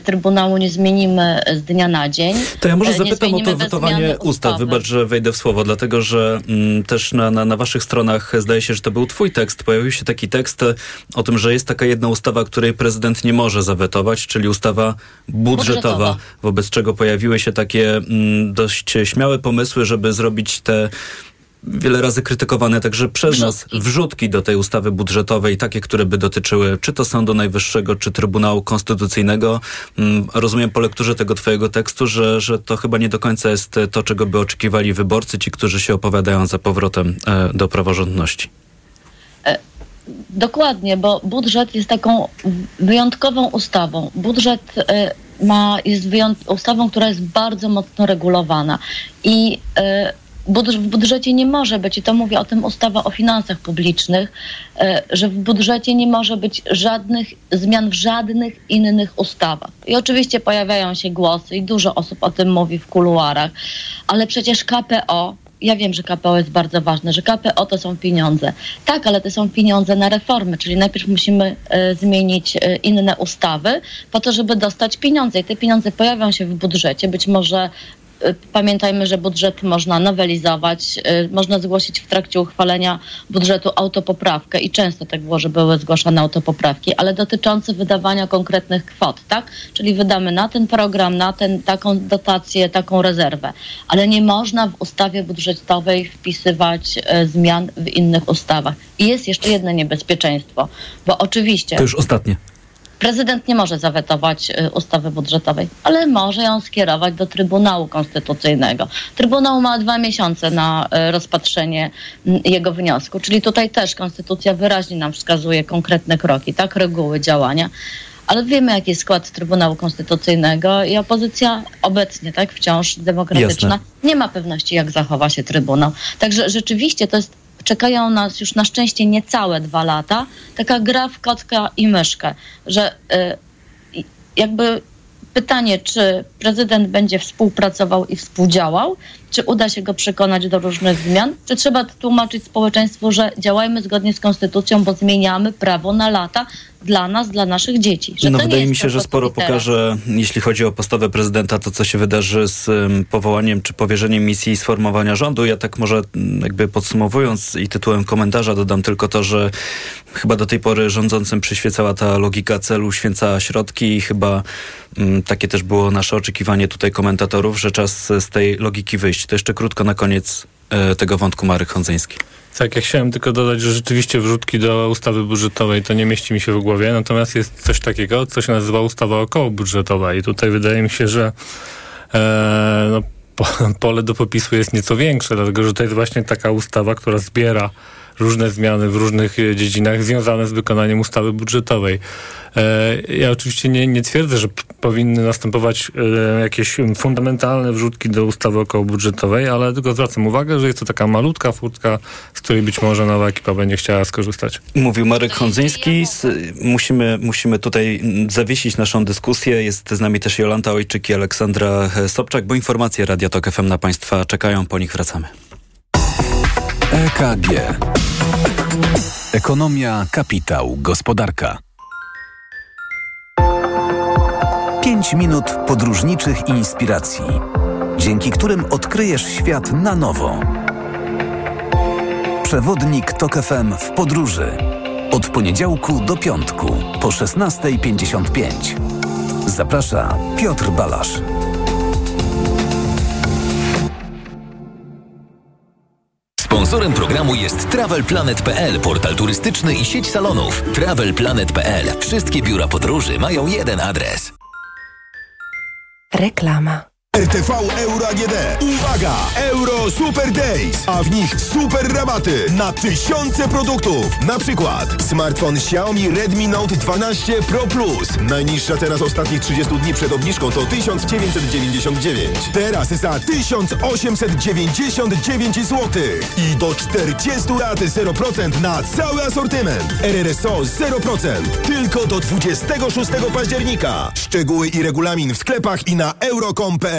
Trybunału nie zmienimy z dnia na dzień. To ja może zapytam o to wetowanie ustaw. Wybacz, że wejdę w słowo, dlatego że mm, też na, na, na waszych stronach zdaje się, że to był twój tekst. Pojawił się taki tekst o tym, że jest taka jedna ustawa, której prezydent nie może zawetować, czyli ustawa budżetowa, budżetowa. wobec czego pojawiły się takie mm, dość śmiałe pomysły, żeby zrobić te wiele razy krytykowane także przez wrzutki. nas wrzutki do tej ustawy budżetowej, takie, które by dotyczyły czy to Sądu Najwyższego, czy Trybunału Konstytucyjnego. Mm, rozumiem po lekturze tego twojego tekstu, że, że to chyba nie do końca jest to, czego by oczekiwali wyborcy, ci, którzy się opowiadają za powrotem e, do praworządności. E, dokładnie, bo budżet jest taką wyjątkową ustawą. Budżet e, ma, jest ustawą, która jest bardzo mocno regulowana i w budżecie nie może być, i to mówię o tym ustawa o finansach publicznych, e, że w budżecie nie może być żadnych zmian w żadnych innych ustawach. I oczywiście pojawiają się głosy i dużo osób o tym mówi w kuluarach, ale przecież KPO ja wiem, że KPO jest bardzo ważne, że KPO to są pieniądze. Tak, ale to są pieniądze na reformy, czyli najpierw musimy e, zmienić e, inne ustawy po to, żeby dostać pieniądze. I te pieniądze pojawią się w budżecie, być może pamiętajmy, że budżet można nowelizować, y, można zgłosić w trakcie uchwalenia budżetu autopoprawkę i często tak było, że były zgłaszane autopoprawki, ale dotyczące wydawania konkretnych kwot, tak? Czyli wydamy na ten program, na ten, taką dotację, taką rezerwę, ale nie można w ustawie budżetowej wpisywać y, zmian w innych ustawach. I jest jeszcze jedno niebezpieczeństwo, bo oczywiście... To już ostatnie. Prezydent nie może zawetować y, ustawy budżetowej, ale może ją skierować do Trybunału Konstytucyjnego. Trybunał ma dwa miesiące na y, rozpatrzenie mm, jego wniosku, czyli tutaj też Konstytucja wyraźnie nam wskazuje konkretne kroki, tak, reguły działania. Ale wiemy, jaki jest skład Trybunału Konstytucyjnego i opozycja obecnie, tak, wciąż demokratyczna, Jasne. nie ma pewności, jak zachowa się Trybunał. Także rzeczywiście to jest czekają nas już na szczęście niecałe dwa lata, taka gra w kotka i myszkę, że y, jakby pytanie, czy prezydent będzie współpracował i współdziałał, czy uda się go przekonać do różnych zmian, czy trzeba tłumaczyć społeczeństwu, że działajmy zgodnie z konstytucją, bo zmieniamy prawo na lata dla nas, dla naszych dzieci. no wydaje mi się, że sporo pokaże, jeśli chodzi o postawę prezydenta, to co się wydarzy z powołaniem czy powierzeniem misji sformowania rządu. Ja tak może jakby podsumowując i tytułem komentarza dodam tylko to, że chyba do tej pory rządzącym przyświecała ta logika celu święca środki i chyba um, takie też było nasze oczekiwanie tutaj komentatorów, że czas z tej logiki wyjść. To jeszcze krótko na koniec e, tego wątku Marek Hondzyński. Tak, ja chciałem tylko dodać, że rzeczywiście wrzutki do ustawy budżetowej to nie mieści mi się w głowie, natomiast jest coś takiego, co się nazywa ustawa okołobudżetowa i tutaj wydaje mi się, że e, no, po, pole do popisu jest nieco większe, dlatego że to jest właśnie taka ustawa, która zbiera różne zmiany w różnych dziedzinach związane z wykonaniem ustawy budżetowej. E, ja oczywiście nie, nie twierdzę, że powinny następować e, jakieś fundamentalne wrzutki do ustawy okołobudżetowej, ale tylko zwracam uwagę, że jest to taka malutka furtka, z której być może nowa ekipa będzie chciała skorzystać. Mówił Marek Hondzyński. Musimy, musimy tutaj zawiesić naszą dyskusję. Jest z nami też Jolanta Ojczyk i Aleksandra Sobczak, bo informacje Radio Tok FM na Państwa czekają. Po nich wracamy. EKG. Ekonomia, kapitał, gospodarka. 5 minut podróżniczych inspiracji, dzięki którym odkryjesz świat na nowo. Przewodnik TOK FM w podróży. Od poniedziałku do piątku po 16.55. Zaprasza Piotr Balasz. Sponsorem programu jest TravelPlanet.pl, portal turystyczny i sieć salonów. TravelPlanet.pl. Wszystkie biura podróży mają jeden adres. Reklama. RTV Euro AGD. Uwaga! Euro Super Days, a w nich super rabaty na tysiące produktów. Na przykład smartfon Xiaomi Redmi Note 12 Pro Plus. Najniższa teraz ostatnich 30 dni przed obniżką to 1999. Teraz za 1899 zł. I do 40 lat 0% na cały asortyment. RRSO 0%. Tylko do 26 października. Szczegóły i regulamin w sklepach i na euro.com.pl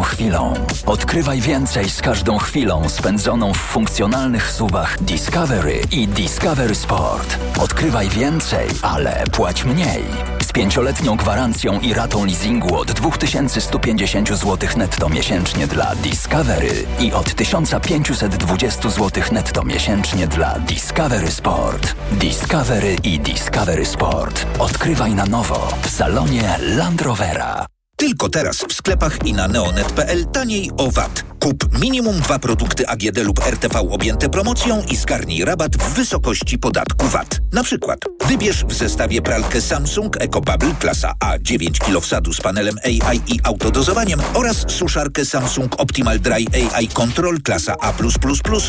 chwilą. Odkrywaj więcej z każdą chwilą spędzoną w funkcjonalnych subach Discovery i Discovery Sport. Odkrywaj więcej, ale płać mniej. Z pięcioletnią gwarancją i ratą leasingu od 2150 zł netto miesięcznie dla Discovery i od 1520 zł netto miesięcznie dla Discovery Sport. Discovery i Discovery Sport. Odkrywaj na nowo w salonie Land Rovera. Tylko teraz w sklepach i na neonet.pl taniej o VAT. Kup minimum dwa produkty AGD lub RTV objęte promocją i zgarnij rabat w wysokości podatku VAT. Na przykład wybierz w zestawie pralkę Samsung EcoBubble klasa A 9 kg wsadu z panelem AI i autodozowaniem oraz suszarkę Samsung Optimal Dry AI Control klasa A+++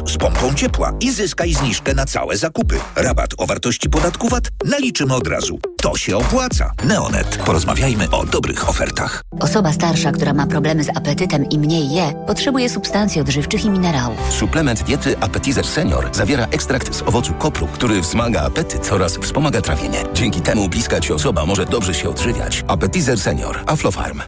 z pompą ciepła i zyskaj zniżkę na całe zakupy. Rabat o wartości podatku VAT naliczymy od razu. To się opłaca. Neonet. Porozmawiajmy o dobrych ofertach. Osoba starsza, która ma problemy z apetytem i mniej je, potrzebuje substancji odżywczych i minerałów. Suplement diety Appetizer Senior zawiera ekstrakt z owocu kopru, który wzmaga apetyt oraz wspomaga trawienie. Dzięki temu bliska ci osoba może dobrze się odżywiać. Appetizer Senior. Aflofarm.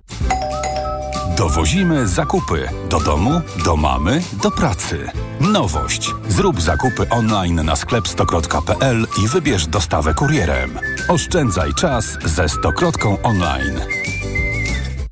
Dowozimy zakupy do domu, do mamy, do pracy. Nowość. Zrób zakupy online na sklep stokrot.pl i wybierz dostawę kurierem. Oszczędzaj czas ze Stokrotką online.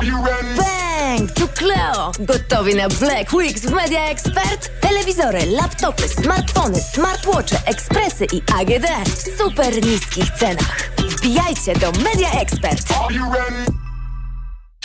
Bang! Tu Cleo! Gotowi na Black Weeks w Media Expert? Telewizory, laptopy, smartfony, smartwatche, ekspresy i AGD w super niskich cenach. Wbijajcie do Media Expert!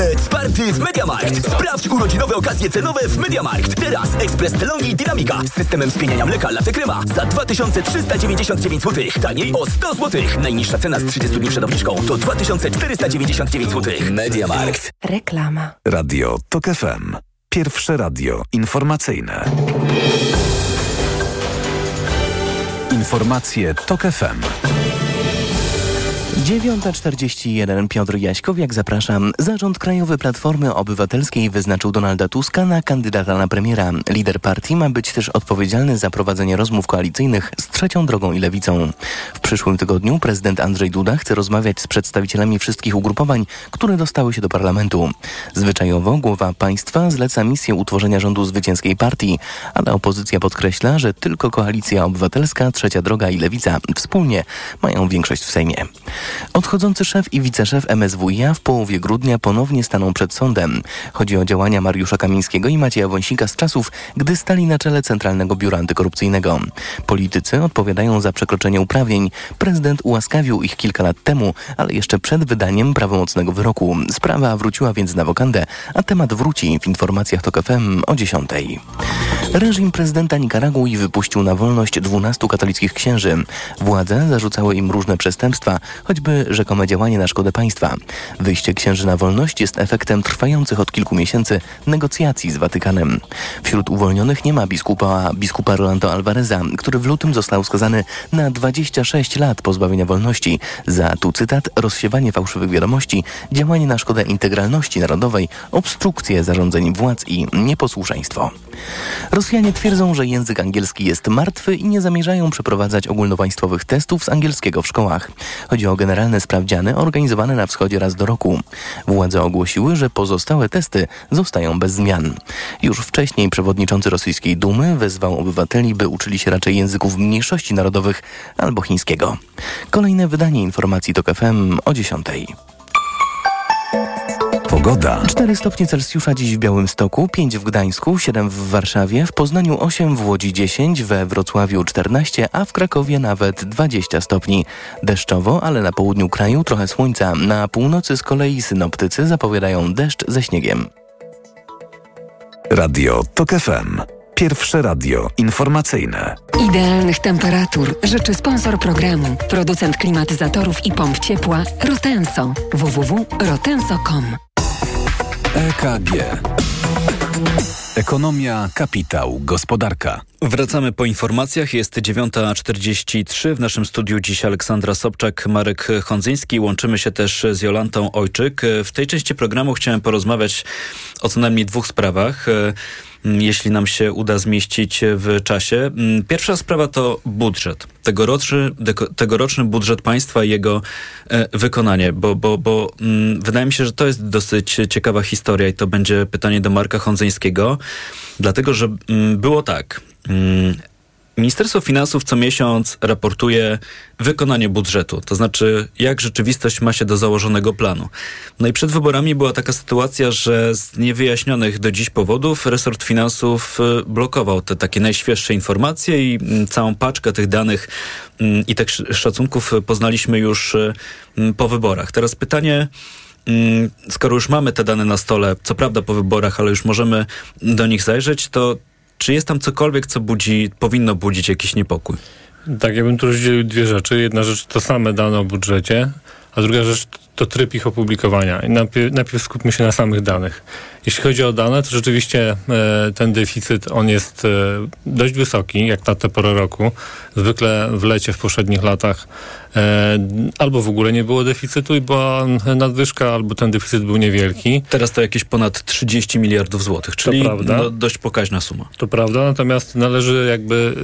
Let's party w Mediamarkt! Sprawdź urodzinowe okazje cenowe w Mediamarkt. Teraz ekspres Telongi Dynamika z systemem spieniania mleka Latte Crema za 2399 zł. Taniej o 100 zł. Najniższa cena z 30 dni przed obniżką to 2499 zł. Mediamarkt. Reklama. Radio TOK FM. Pierwsze radio informacyjne. Informacje TOK FM. 9.41 Piotr Jaśkowiak, zapraszam. Zarząd Krajowy Platformy Obywatelskiej wyznaczył Donalda Tuska na kandydata na premiera. Lider partii ma być też odpowiedzialny za prowadzenie rozmów koalicyjnych z Trzecią Drogą i Lewicą. W przyszłym tygodniu prezydent Andrzej Duda chce rozmawiać z przedstawicielami wszystkich ugrupowań, które dostały się do parlamentu. Zwyczajowo głowa państwa zleca misję utworzenia rządu zwycięskiej partii, ale opozycja podkreśla, że tylko Koalicja Obywatelska, Trzecia Droga i Lewica wspólnie mają większość w Sejmie. Odchodzący szef i wiceszef MSWiA w połowie grudnia ponownie staną przed sądem. Chodzi o działania Mariusza Kamińskiego i Macieja Wąsika z czasów, gdy stali na czele Centralnego Biura Antykorupcyjnego. Politycy odpowiadają za przekroczenie uprawnień. Prezydent ułaskawił ich kilka lat temu, ale jeszcze przed wydaniem prawomocnego wyroku. Sprawa wróciła więc na wokandę, a temat wróci w informacjach TOK FM o 10. Reżim prezydenta Nikaragui wypuścił na wolność 12 katolickich księży. Władze zarzucały im różne przestępstwa, choćby choćby rzekome działanie na szkodę państwa. Wyjście księży na wolność jest efektem trwających od kilku miesięcy negocjacji z Watykanem. Wśród uwolnionych nie ma biskupa, biskupa Rolando Alvareza, który w lutym został skazany na 26 lat pozbawienia wolności za, tu cytat, rozsiewanie fałszywych wiadomości, działanie na szkodę integralności narodowej, obstrukcję zarządzeń władz i nieposłuszeństwo. Rosjanie twierdzą, że język angielski jest martwy i nie zamierzają przeprowadzać ogólnopaństwowych testów z angielskiego w szkołach. Chodzi o generalne sprawdziany organizowane na wschodzie raz do roku. Władze ogłosiły, że pozostałe testy zostają bez zmian. Już wcześniej przewodniczący rosyjskiej Dumy wezwał obywateli, by uczyli się raczej języków mniejszości narodowych albo chińskiego. Kolejne wydanie informacji to FM o 10. Pogoda. 4 stopnie Celsjusza dziś w Białymstoku, 5 w Gdańsku, 7 w Warszawie, w Poznaniu 8, w Łodzi 10, we Wrocławiu 14, a w Krakowie nawet 20 stopni. Deszczowo, ale na południu kraju trochę słońca. Na północy z kolei synoptycy zapowiadają deszcz ze śniegiem. Radio TOK FM. Pierwsze radio informacyjne. Idealnych temperatur życzy sponsor programu, producent klimatyzatorów i pomp ciepła Rotenso. www.rotenso.com EKG. Ekonomia, kapitał, gospodarka. Wracamy po informacjach. Jest 9.43. W naszym studiu dziś Aleksandra Sobczak, Marek Hondzyński. Łączymy się też z Jolantą Ojczyk. W tej części programu chciałem porozmawiać o co najmniej dwóch sprawach jeśli nam się uda zmieścić w czasie. Pierwsza sprawa to budżet. Tegoroczny, tegoroczny budżet państwa i jego e, wykonanie, bo, bo, bo wydaje mi się, że to jest dosyć ciekawa historia i to będzie pytanie do Marka Hondzyńskiego, dlatego że było tak. Ministerstwo Finansów co miesiąc raportuje wykonanie budżetu, to znaczy jak rzeczywistość ma się do założonego planu. No i przed wyborami była taka sytuacja, że z niewyjaśnionych do dziś powodów resort finansów y, blokował te takie najświeższe informacje i mm, całą paczkę tych danych mm, i tych szacunków poznaliśmy już y, mm, po wyborach. Teraz pytanie, skoro już mamy te dane na stole, co prawda po wyborach, ale już możemy do nich zajrzeć, to czy jest tam cokolwiek, co budzi, powinno budzić jakiś niepokój? Tak, ja bym tu rozdzielił dwie rzeczy. Jedna rzecz to same dane o budżecie, a druga rzecz to tryb ich opublikowania. Najpierw, najpierw skupmy się na samych danych. Jeśli chodzi o dane, to rzeczywiście e, ten deficyt, on jest e, dość wysoki, jak na tę porę roku. Zwykle w lecie w poprzednich latach e, albo w ogóle nie było deficytu i była nadwyżka, albo ten deficyt był niewielki. Teraz to jakieś ponad 30 miliardów złotych, czyli no, dość pokaźna suma. To prawda, natomiast należy jakby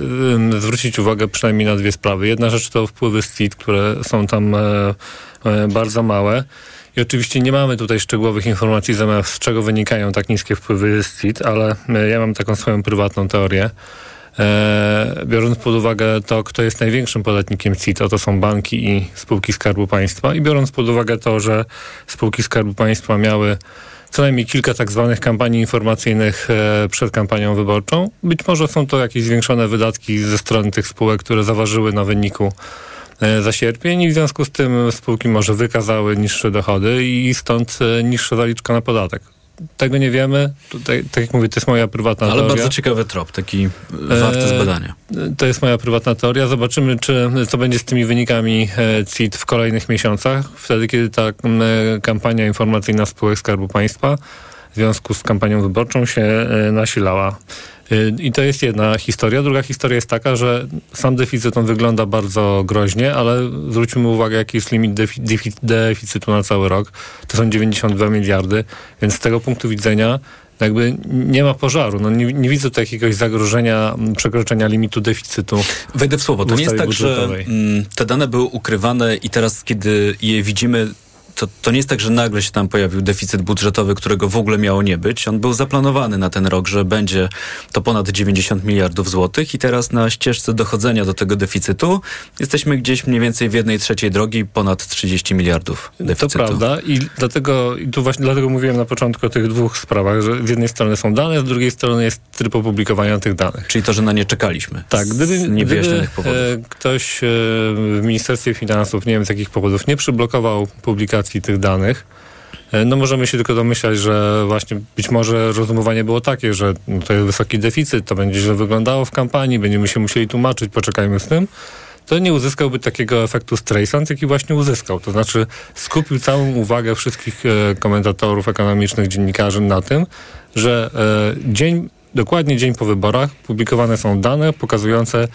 zwrócić uwagę przynajmniej na dwie sprawy. Jedna rzecz to wpływy z CIT, które są tam bardzo małe. I oczywiście nie mamy tutaj szczegółowych informacji, z czego wynikają tak niskie wpływy z CIT, ale e, ja mam taką swoją prywatną teorię. E, biorąc pod uwagę to, kto jest największym podatnikiem CIT, to są banki i spółki Skarbu Państwa i biorąc pod uwagę to, że spółki Skarbu Państwa miały co najmniej kilka tak zwanych kampanii informacyjnych e, przed kampanią wyborczą, być może są to jakieś zwiększone wydatki ze strony tych spółek, które zaważyły na wyniku za sierpień i w związku z tym spółki może wykazały niższe dochody i stąd e, niższa zaliczka na podatek. Tego nie wiemy. Tutaj, tak jak mówię, to jest moja prywatna Ale teoria. Ale bardzo ciekawy trop, taki warty zbadania. To jest moja prywatna teoria. Zobaczymy, czy, co będzie z tymi wynikami CIT w kolejnych miesiącach, wtedy, kiedy ta kampania informacyjna spółek Skarbu Państwa w związku z kampanią wyborczą się nasilała. Y, I to jest jedna historia. Druga historia jest taka, że sam deficyt on wygląda bardzo groźnie, ale zwróćmy uwagę, jaki jest limit defi deficytu na cały rok. To są 92 miliardy, więc z tego punktu widzenia jakby nie ma pożaru. No nie, nie widzę tu jakiegoś zagrożenia przekroczenia limitu deficytu. Wejdę w słowo. To nie jest tak, budżetowej. że mm, te dane były ukrywane i teraz, kiedy je widzimy, to, to nie jest tak, że nagle się tam pojawił deficyt budżetowy, którego w ogóle miało nie być. On był zaplanowany na ten rok, że będzie to ponad 90 miliardów złotych i teraz na ścieżce dochodzenia do tego deficytu jesteśmy gdzieś mniej więcej w jednej trzeciej drogi ponad 30 miliardów deficytu. To prawda i dlatego, i tu właśnie dlatego mówiłem na początku o tych dwóch sprawach, że z jednej strony są dane, z drugiej strony jest tryb opublikowania tych danych. Czyli to, że na nie czekaliśmy. Tak, gdyby, gdyby powodów. E, ktoś e, w Ministerstwie Finansów, nie wiem z jakich powodów, nie przyblokował publikacji tych danych, e, no możemy się tylko domyślać, że właśnie być może rozumowanie było takie, że no to jest wysoki deficyt, to będzie źle wyglądało w kampanii, będziemy się musieli tłumaczyć, poczekajmy z tym. to nie uzyskałby takiego efektu Streisand, jaki właśnie uzyskał. To znaczy skupił całą uwagę wszystkich e, komentatorów ekonomicznych, dziennikarzy na tym, że e, dzień, dokładnie dzień po wyborach publikowane są dane pokazujące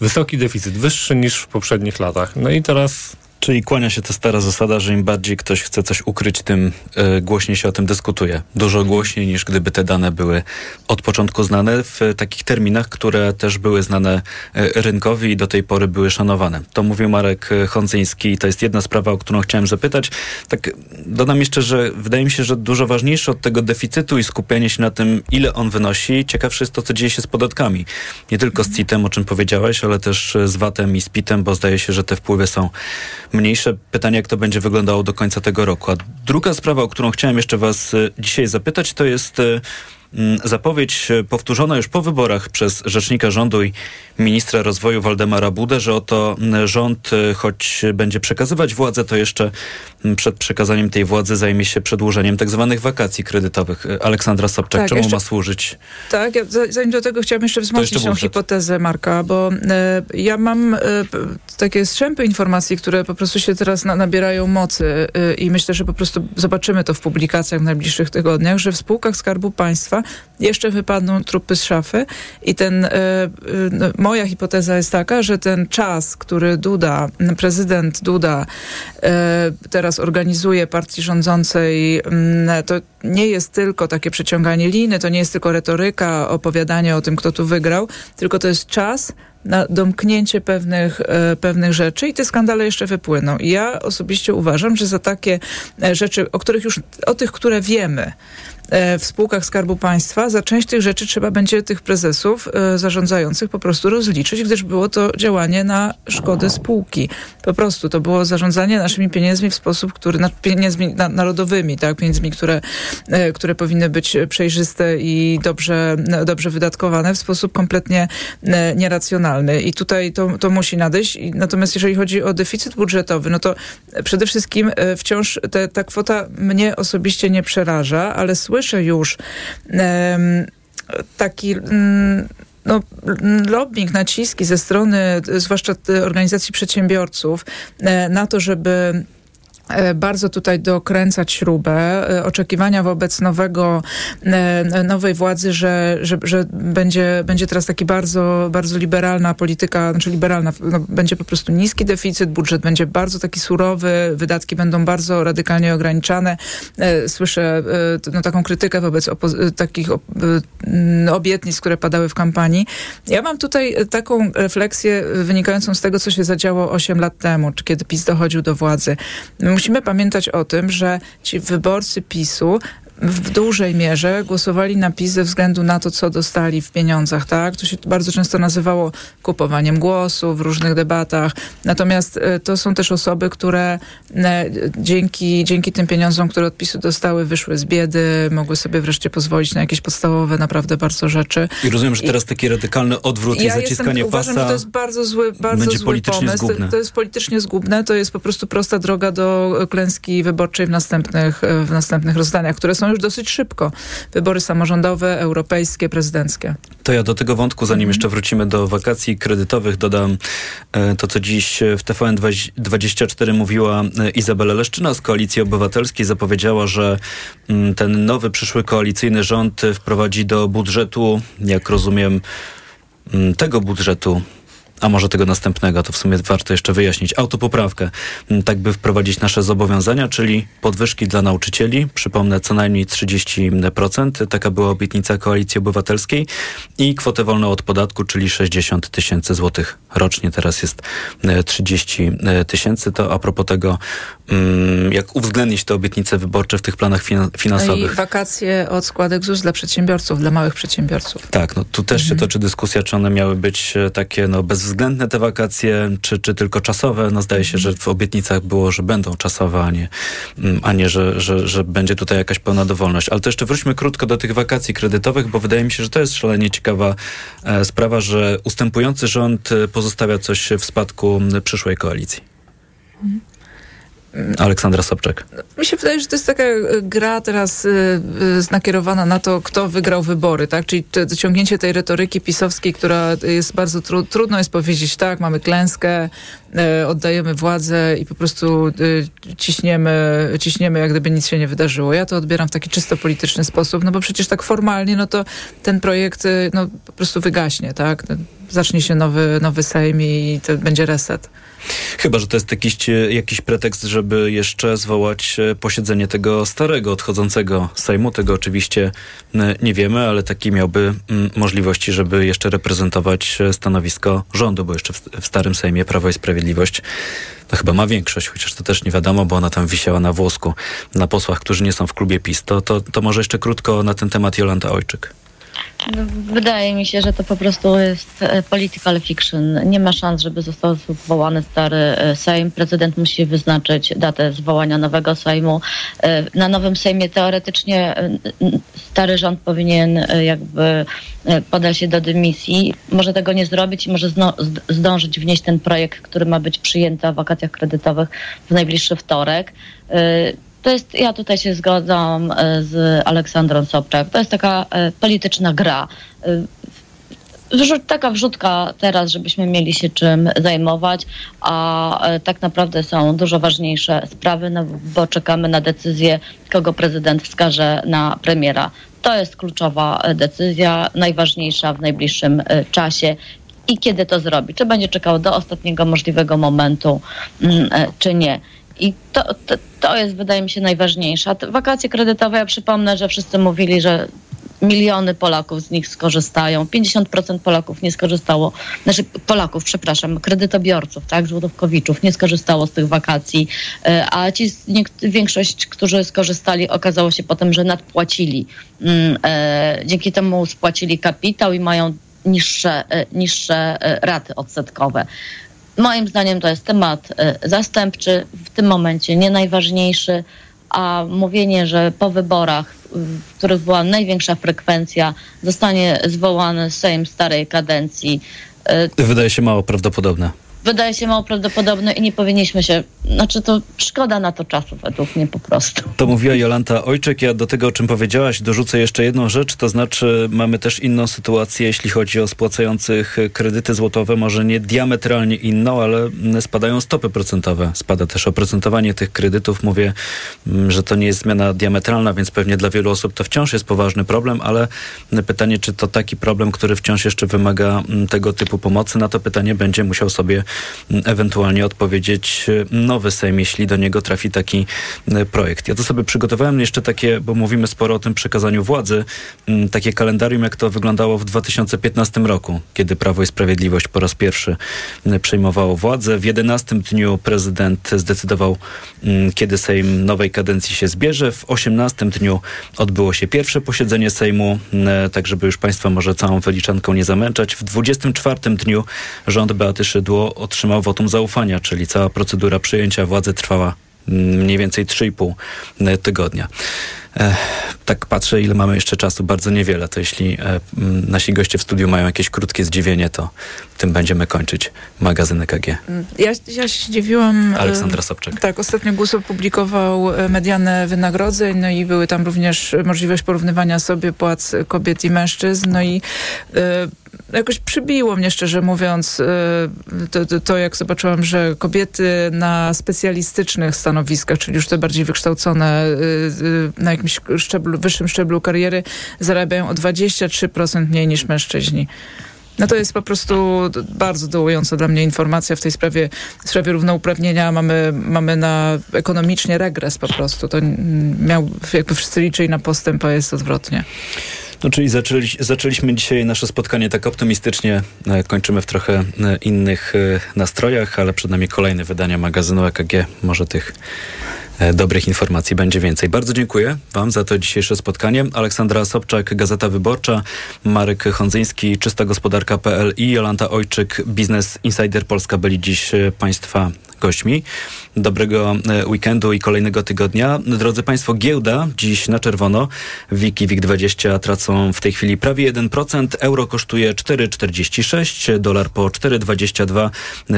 wysoki deficyt, wyższy niż w poprzednich latach. No i teraz Czyli kłania się ta stara zasada, że im bardziej ktoś chce coś ukryć, tym y, głośniej się o tym dyskutuje. Dużo głośniej niż gdyby te dane były od początku znane w y, takich terminach, które też były znane y, rynkowi i do tej pory były szanowane. To mówił Marek Hondzyński i to jest jedna sprawa, o którą chciałem zapytać. Tak dodam jeszcze, że wydaje mi się, że dużo ważniejsze od tego deficytu i skupianie się na tym, ile on wynosi, ciekawsze jest to, co dzieje się z podatkami. Nie tylko z CIT-em, o czym powiedziałeś, ale też z VAT-em i z PIT-em, bo zdaje się, że te wpływy są mniejsze. Pytanie, jak to będzie wyglądało do końca tego roku. A druga sprawa, o którą chciałem jeszcze Was e, dzisiaj zapytać, to jest e, zapowiedź e, powtórzona już po wyborach przez rzecznika rządu i ministra rozwoju Waldemara Budę, że oto mm, rząd, e, choć będzie przekazywać władzę, to jeszcze mm, przed przekazaniem tej władzy zajmie się przedłużeniem tak zwanych wakacji kredytowych. E, Aleksandra Sobczak, tak, czemu jeszcze, ma służyć? Tak, ja, zanim do tego chciałam jeszcze wzmocnić jeszcze tą hipotezę Marka, bo ja mam takie strzępy informacji, które po prostu się teraz na, nabierają mocy i myślę, że po prostu zobaczymy to w publikacjach w najbliższych tygodniach, że w spółkach Skarbu Państwa jeszcze wypadną trupy z szafy i ten, e, e, no, moja hipoteza jest taka, że ten czas, który Duda, prezydent Duda e, teraz organizuje partii rządzącej, mm, to nie jest tylko takie przeciąganie liny, to nie jest tylko retoryka, opowiadanie o tym, kto tu wygrał, tylko to jest czas, na domknięcie pewnych, pewnych rzeczy i te skandale jeszcze wypłyną. I ja osobiście uważam, że za takie rzeczy, o których już, o tych, które wiemy, E, w spółkach Skarbu Państwa, za część tych rzeczy trzeba będzie tych prezesów e, zarządzających po prostu rozliczyć, gdyż było to działanie na szkodę spółki. Po prostu to było zarządzanie naszymi pieniędzmi w sposób, który, pieniędzmi narodowymi, tak, pieniędzmi, które, e, które powinny być przejrzyste i dobrze, dobrze wydatkowane w sposób kompletnie nieracjonalny. I tutaj to, to musi nadejść. Natomiast jeżeli chodzi o deficyt budżetowy, no to przede wszystkim wciąż te, ta kwota mnie osobiście nie przeraża, ale słyszę słyszę już taki mm, no, lobbying, naciski ze strony zwłaszcza organizacji przedsiębiorców e, na to, żeby bardzo tutaj dokręcać śrubę. E, oczekiwania wobec nowego, e, nowej władzy, że, że, że będzie, będzie teraz taki bardzo, bardzo liberalna polityka, znaczy liberalna, no, będzie po prostu niski deficyt, budżet będzie bardzo taki surowy, wydatki będą bardzo radykalnie ograniczane. Słyszę no, taką krytykę wobec takich obietnic, które padały w kampanii. Ja mam tutaj taką refleksję wynikającą z tego, co się zadziało 8 lat temu, czy kiedy PiS dochodził do władzy musimy pamiętać o tym, że ci wyborcy PiSu w dużej mierze głosowali na PiS ze względu na to, co dostali w pieniądzach, tak? To się bardzo często nazywało kupowaniem głosu w różnych debatach. Natomiast e, to są też osoby, które e, dzięki, dzięki tym pieniądzom, które od PiSu dostały, wyszły z biedy, mogły sobie wreszcie pozwolić na jakieś podstawowe naprawdę bardzo rzeczy. I rozumiem, że teraz taki radykalny odwrót ja i zaciskanie jestem, pasa uważam, że to jest bardzo zły, bardzo zły pomysł. Zgubne. To jest politycznie zgubne, to jest po prostu prosta droga do klęski wyborczej w następnych, w następnych rozdaniach, które są już dosyć szybko. Wybory samorządowe, europejskie, prezydenckie. To ja do tego wątku, zanim jeszcze wrócimy do wakacji kredytowych, dodam e, to, co dziś w TVN24 mówiła e, Izabela Leszczyna z Koalicji Obywatelskiej. Zapowiedziała, że mm, ten nowy przyszły koalicyjny rząd wprowadzi do budżetu, jak rozumiem, mm, tego budżetu a może tego następnego, to w sumie warto jeszcze wyjaśnić, autopoprawkę, mm, tak by wprowadzić nasze zobowiązania, czyli podwyżki dla nauczycieli, przypomnę co najmniej 30%, taka była obietnica Koalicji Obywatelskiej. I kwotę wolną od podatku, czyli 60 tysięcy złotych rocznie, teraz jest 30 e, e, tysięcy, to a propos tego, jak uwzględnić te obietnice wyborcze w tych planach finansowych. No i wakacje od składek ZUS dla przedsiębiorców, dla małych przedsiębiorców. Tak, no tu też mhm. się toczy dyskusja, czy one miały być e, takie no bez bezwzględne te wakacje, czy, czy tylko czasowe? No zdaje się, że w obietnicach było, że będą czasowe, a nie, mm, a nie że, że, że będzie tutaj jakaś pełna dowolność. Ale to jeszcze wróćmy krótko do tych wakacji kredytowych, bo wydaje mi się, że to jest szalenie ciekawa e, sprawa, że ustępujący rząd e, pozostawia coś w spadku przyszłej koalicji. Aleksandra Sobczak. Mi się wydaje, że to jest taka gra teraz y, y, nakierowana na to, kto wygrał wybory, tak? Czyli to, ciągnięcie tej retoryki pisowskiej, która jest bardzo tru, trudno jest powiedzieć, tak, mamy klęskę, oddajemy władzę i po prostu ciśniemy, ciśniemy, jak gdyby nic się nie wydarzyło. Ja to odbieram w taki czysto polityczny sposób, no bo przecież tak formalnie, no to ten projekt no, po prostu wygaśnie, tak? Zacznie się nowy, nowy Sejm i to będzie reset. Chyba, że to jest jakiś, jakiś pretekst, żeby jeszcze zwołać e, posiedzenie tego starego, odchodzącego Sejmu. Tego oczywiście nie wiemy, ale taki miałby możliwości, żeby jeszcze reprezentować e, stanowisko rządu, bo jeszcze w, starym Sejmie Prawo i Sprawiedliwość to chyba ma większość, chociaż to też nie wiadomo, bo ona tam wisiała na włosku, na posłach, którzy nie są w klubie PiS. To, to, to może jeszcze krótko na ten temat Jolanta Ojczyk. No, wydaje mi się, że to po prostu jest e, political fiction. Nie ma szans, żeby został zwołany stary e, Sejm. Prezydent musi wyznaczyć datę zwołania nowego Sejmu. E, na nowym Sejmie teoretycznie stary rząd powinien jakby podać się do dymisji. Może tego nie zrobić i może zdążyć wnieść ten projekt, który ma być przyjęty o wakacjach kredytowych w najbliższy wtorek to jest, ja tutaj się zgadzam e, z Aleksandrą Sobczak, to jest taka e, polityczna gra. E, taka wrzutka teraz, żebyśmy mieli się czym zajmować, a tak naprawdę są dużo ważniejsze sprawy, no bo czekamy na decyzję, kogo prezydent wskaże na premiera. To jest kluczowa decyzja, najważniejsza w najbliższym czasie i kiedy to zrobi. Czy będzie czekał do ostatniego możliwego momentu, mm, czy nie. I to, to, to jest, wydaje mi się, najważniejsze. Wakacje kredytowe, ja przypomnę, że wszyscy mówili, że miliony Polaków z nich skorzystają. 50% Polaków nie skorzystało, znaczy Polaków, przepraszam, kredytobiorców, tak, żłodówkowiczów nie skorzystało z tych wakacji, e, a ci, większość, którzy skorzystali, okazało się potem, że nadpłacili. Mm, e, dzięki temu spłacili kapitał i mają niższe, e, niższe raty odsetkowe. Moim zdaniem to jest temat y, zastępczy, w tym momencie nie najważniejszy, a mówienie, że po wyborach, w których była największa frekwencja, zostanie zwołany Sejm starej kadencji. Y, Wydaje się mało prawdopodobne wydaje się mało prawdopodobne i nie powinniśmy się, znaczy to szkoda na to czasu według mnie po prostu. To mówiła Jolanta Ojczek. Ja do tego, o czym powiedziałaś, dorzucę jeszcze jedną rzecz, to znaczy mamy też inną sytuację, jeśli chodzi o spłacających kredyty złotowe, może nie diametralnie inną, ale spadają stopy procentowe. Spada też oprocentowanie tych kredytów. Mówię, mm, że to nie jest zmiana diametralna, więc pewnie dla wielu osób to wciąż jest poważny problem, ale pytanie, czy to taki problem, który wciąż jeszcze wymaga mm, tego typu pomocy, na to pytanie będzie musiał sobie ewentualnie odpowiedzieć e, nowy Sejm, jeśli do niego trafi taki e, projekt. Ja to sobie przygotowałem jeszcze takie, bo mówimy sporo o tym przekazaniu władzy, takie kalendarium, jak to wyglądało w 2015 roku, kiedy Prawo i Sprawiedliwość po raz pierwszy przejmowało władzę. W 11 dniu prezydent zdecydował, kiedy Sejm nowej kadencji się zbierze. W 18 dniu odbyło się pierwsze posiedzenie Sejmu, tak żeby już Państwa może całą wyliczanką nie zamęczać. W 24 dniu rząd Beaty Szydło otrzymał wotum zaufania, czyli cała procedura przyjęcia władzy trwała mm, mniej więcej 3,5 e, tygodnia. E, tak patrzę, ile mamy jeszcze czasu, bardzo niewiele. To jeśli e, nasi goście w studiu mają jakieś krótkie zdziwienie, to tym będziemy kończyć magazyn EKG. Ja, ja się zdziwiłam. Aleksandra Sobczak. Tak, ostatnio GUS opublikował medianę wynagrodzeń, no i były tam również możliwość porównywania sobie płac kobiet i mężczyzn, no i jakoś przybiło mnie, szczerze mówiąc, to, to, to, jak zobaczyłam, że kobiety na specjalistycznych stanowiskach, czyli już te bardziej wykształcone na jakimś szczeblu, wyższym szczeblu kariery, zarabiają o 23% mniej niż mężczyźni. No to jest po prostu bardzo dołująca dla mnie informacja w tej sprawie, w sprawie równouprawnienia. Mamy, mamy na ekonomicznie regres po prostu. To miał, jakby wszyscy liczyli na postęp, a jest odwrotnie. No czyli zaczęli, zaczęliśmy dzisiaj nasze spotkanie tak optymistycznie. E, kończymy w trochę e, innych e, nastrojach, ale przed nami kolejne wydania magazynu EKG. Może tych dobrych informacji będzie więcej. Bardzo dziękuję Wam za to dzisiejsze spotkanie. Aleksandra Sobczak, Gazeta Wyborcza, Marek Hondzyński, czystagospodarka.pl i Jolanta Ojczyk, Biznes Insider Polska byli dziś Państwa gośćmi. Dobrego e, weekendu i kolejnego tygodnia. Drodzy Państwo, giełda dziś na czerwono. Wiki WIG20 tracą w tej chwili prawie 1%. Euro kosztuje 4,46, dolar po 4,22,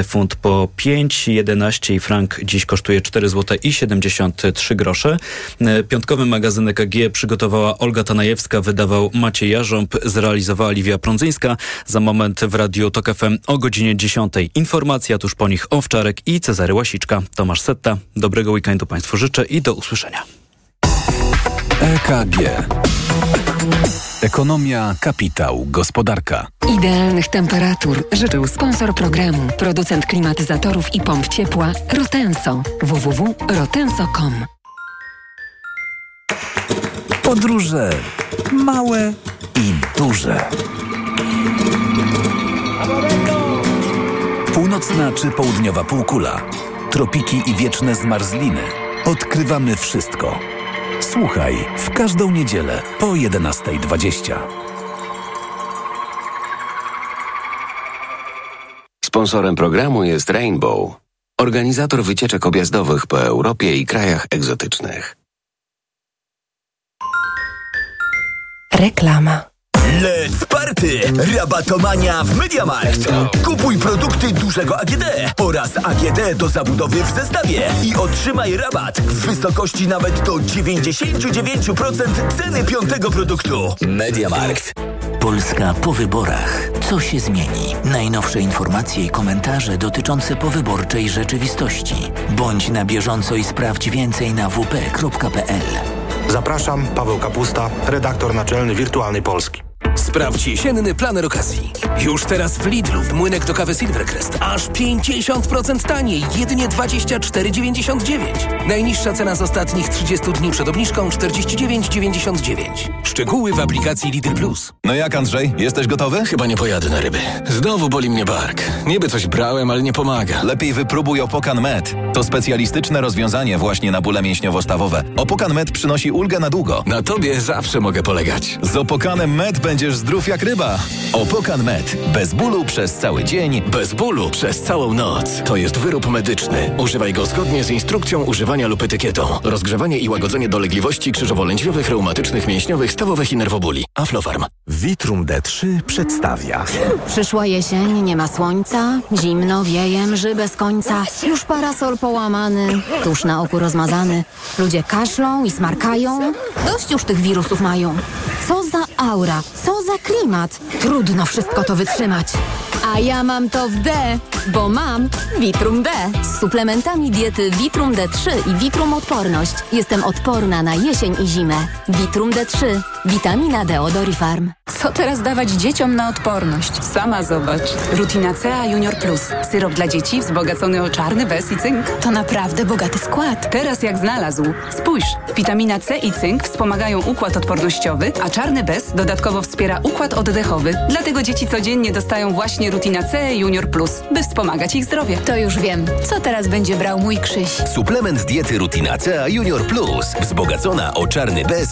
funt po 5,11 i frank dziś kosztuje 4 zł i 73 grosze. Piątkowy magazyn EKG przygotowała Olga Tanajewska, wydawał Maciej Jarząb, zrealizowała Liwia Prądzyńska. Za moment w Radiu TOK FM o godzinie 10. Informacja tuż po nich Owczarek i Cezary Łasiczka. Tomasz Setta. Dobrego weekendu Państwu życzę i do usłyszenia. EKG. Ekonomia, kapitał, gospodarka. Idealnych temperatur życzył sponsor programu, producent klimatyzatorów i pomp ciepła Rotenso. www.rotenso.com Podróże małe i duże. Północna czy południowa półkula, tropiki i wieczne zmarzliny. Odkrywamy wszystko. Słuchaj w każdą niedzielę po 11.20. Sponsorem programu jest Rainbow, organizator wycieczek objazdowych po Europie i krajach egzotycznych. Reklama. Let's party! Rabatomania w Mediamarkt! Kupuj produkty dużego AGD oraz AGD do zabudowy w zestawie i otrzymaj rabat w wysokości nawet do 99% ceny piątego produktu. Mediamarkt. Polska po wyborach. Co się zmieni? Najnowsze informacje i komentarze dotyczące powyborczej rzeczywistości. Bądź na bieżąco i sprawdź więcej na wp.pl. Zapraszam, Paweł Kapusta, redaktor naczelny Wirtualnej Polski. Sprawdź jesienny planer okazji. Już teraz w Lidlu w młynek do kawy Silvercrest aż 50% taniej, jedynie 24,99. Najniższa cena z ostatnich 30 dni przed obniżką 49,99. Szczegóły w aplikacji Lidl Plus. No jak Andrzej, jesteś gotowy? Chyba nie pojadę na ryby. Znowu boli mnie bark. Niby coś brałem, ale nie pomaga. Lepiej wypróbuj Opokan Med. To specjalistyczne rozwiązanie właśnie na bóle mięśniowo-stawowe. Opokan Med przynosi ulgę na długo. Na tobie zawsze mogę polegać. Z Opokanem Med będziesz zdrów jak ryba. Opokan Med. Bez bólu przez cały dzień. Bez bólu przez całą noc. To jest wyrób medyczny. Używaj go zgodnie z instrukcją używania lub etykietą. Rozgrzewanie i łagodzenie dolegliwości krzyżowo-lędźwiowych, reumatycznych, mięśniowych, stawowych i nerwobóli. Aflofarm. Vitrum D3 przedstawia. Przyszła jesień, nie ma słońca, zimno, wieje, mrzy bez końca. Już parasol połamany, tusz na oku rozmazany. Ludzie kaszlą i smarkają. Dość już tych wirusów mają. Co za aura, co za klimat. Trudno wszystko to wytrzymać. A ja mam to w D, bo mam Vitrum D. Z suplementami diety Vitrum D3 i Vitrum Odporność. Jestem odporna na jesień i zimę. Vitrum D3. Witamina D od Orifarm. Co teraz dawać dzieciom na odporność? Sama zobacz. Rutina CA Junior Plus. Syrop dla dzieci wzbogacony o czarny bez i cynk. To naprawdę bogaty skład. Teraz jak znalazł. Spójrz, witamina C i cynk wspomagają układ odpornościowy, a czarny bez dodatkowo wspiera układ oddechowy. Dlatego dzieci codziennie dostają właśnie Rutina C Junior Plus, by wspomagać ich zdrowie. To już wiem. Co teraz będzie brał mój Krzyś? Suplement diety Rutina C Junior Plus. Wzbogacona o czarny bez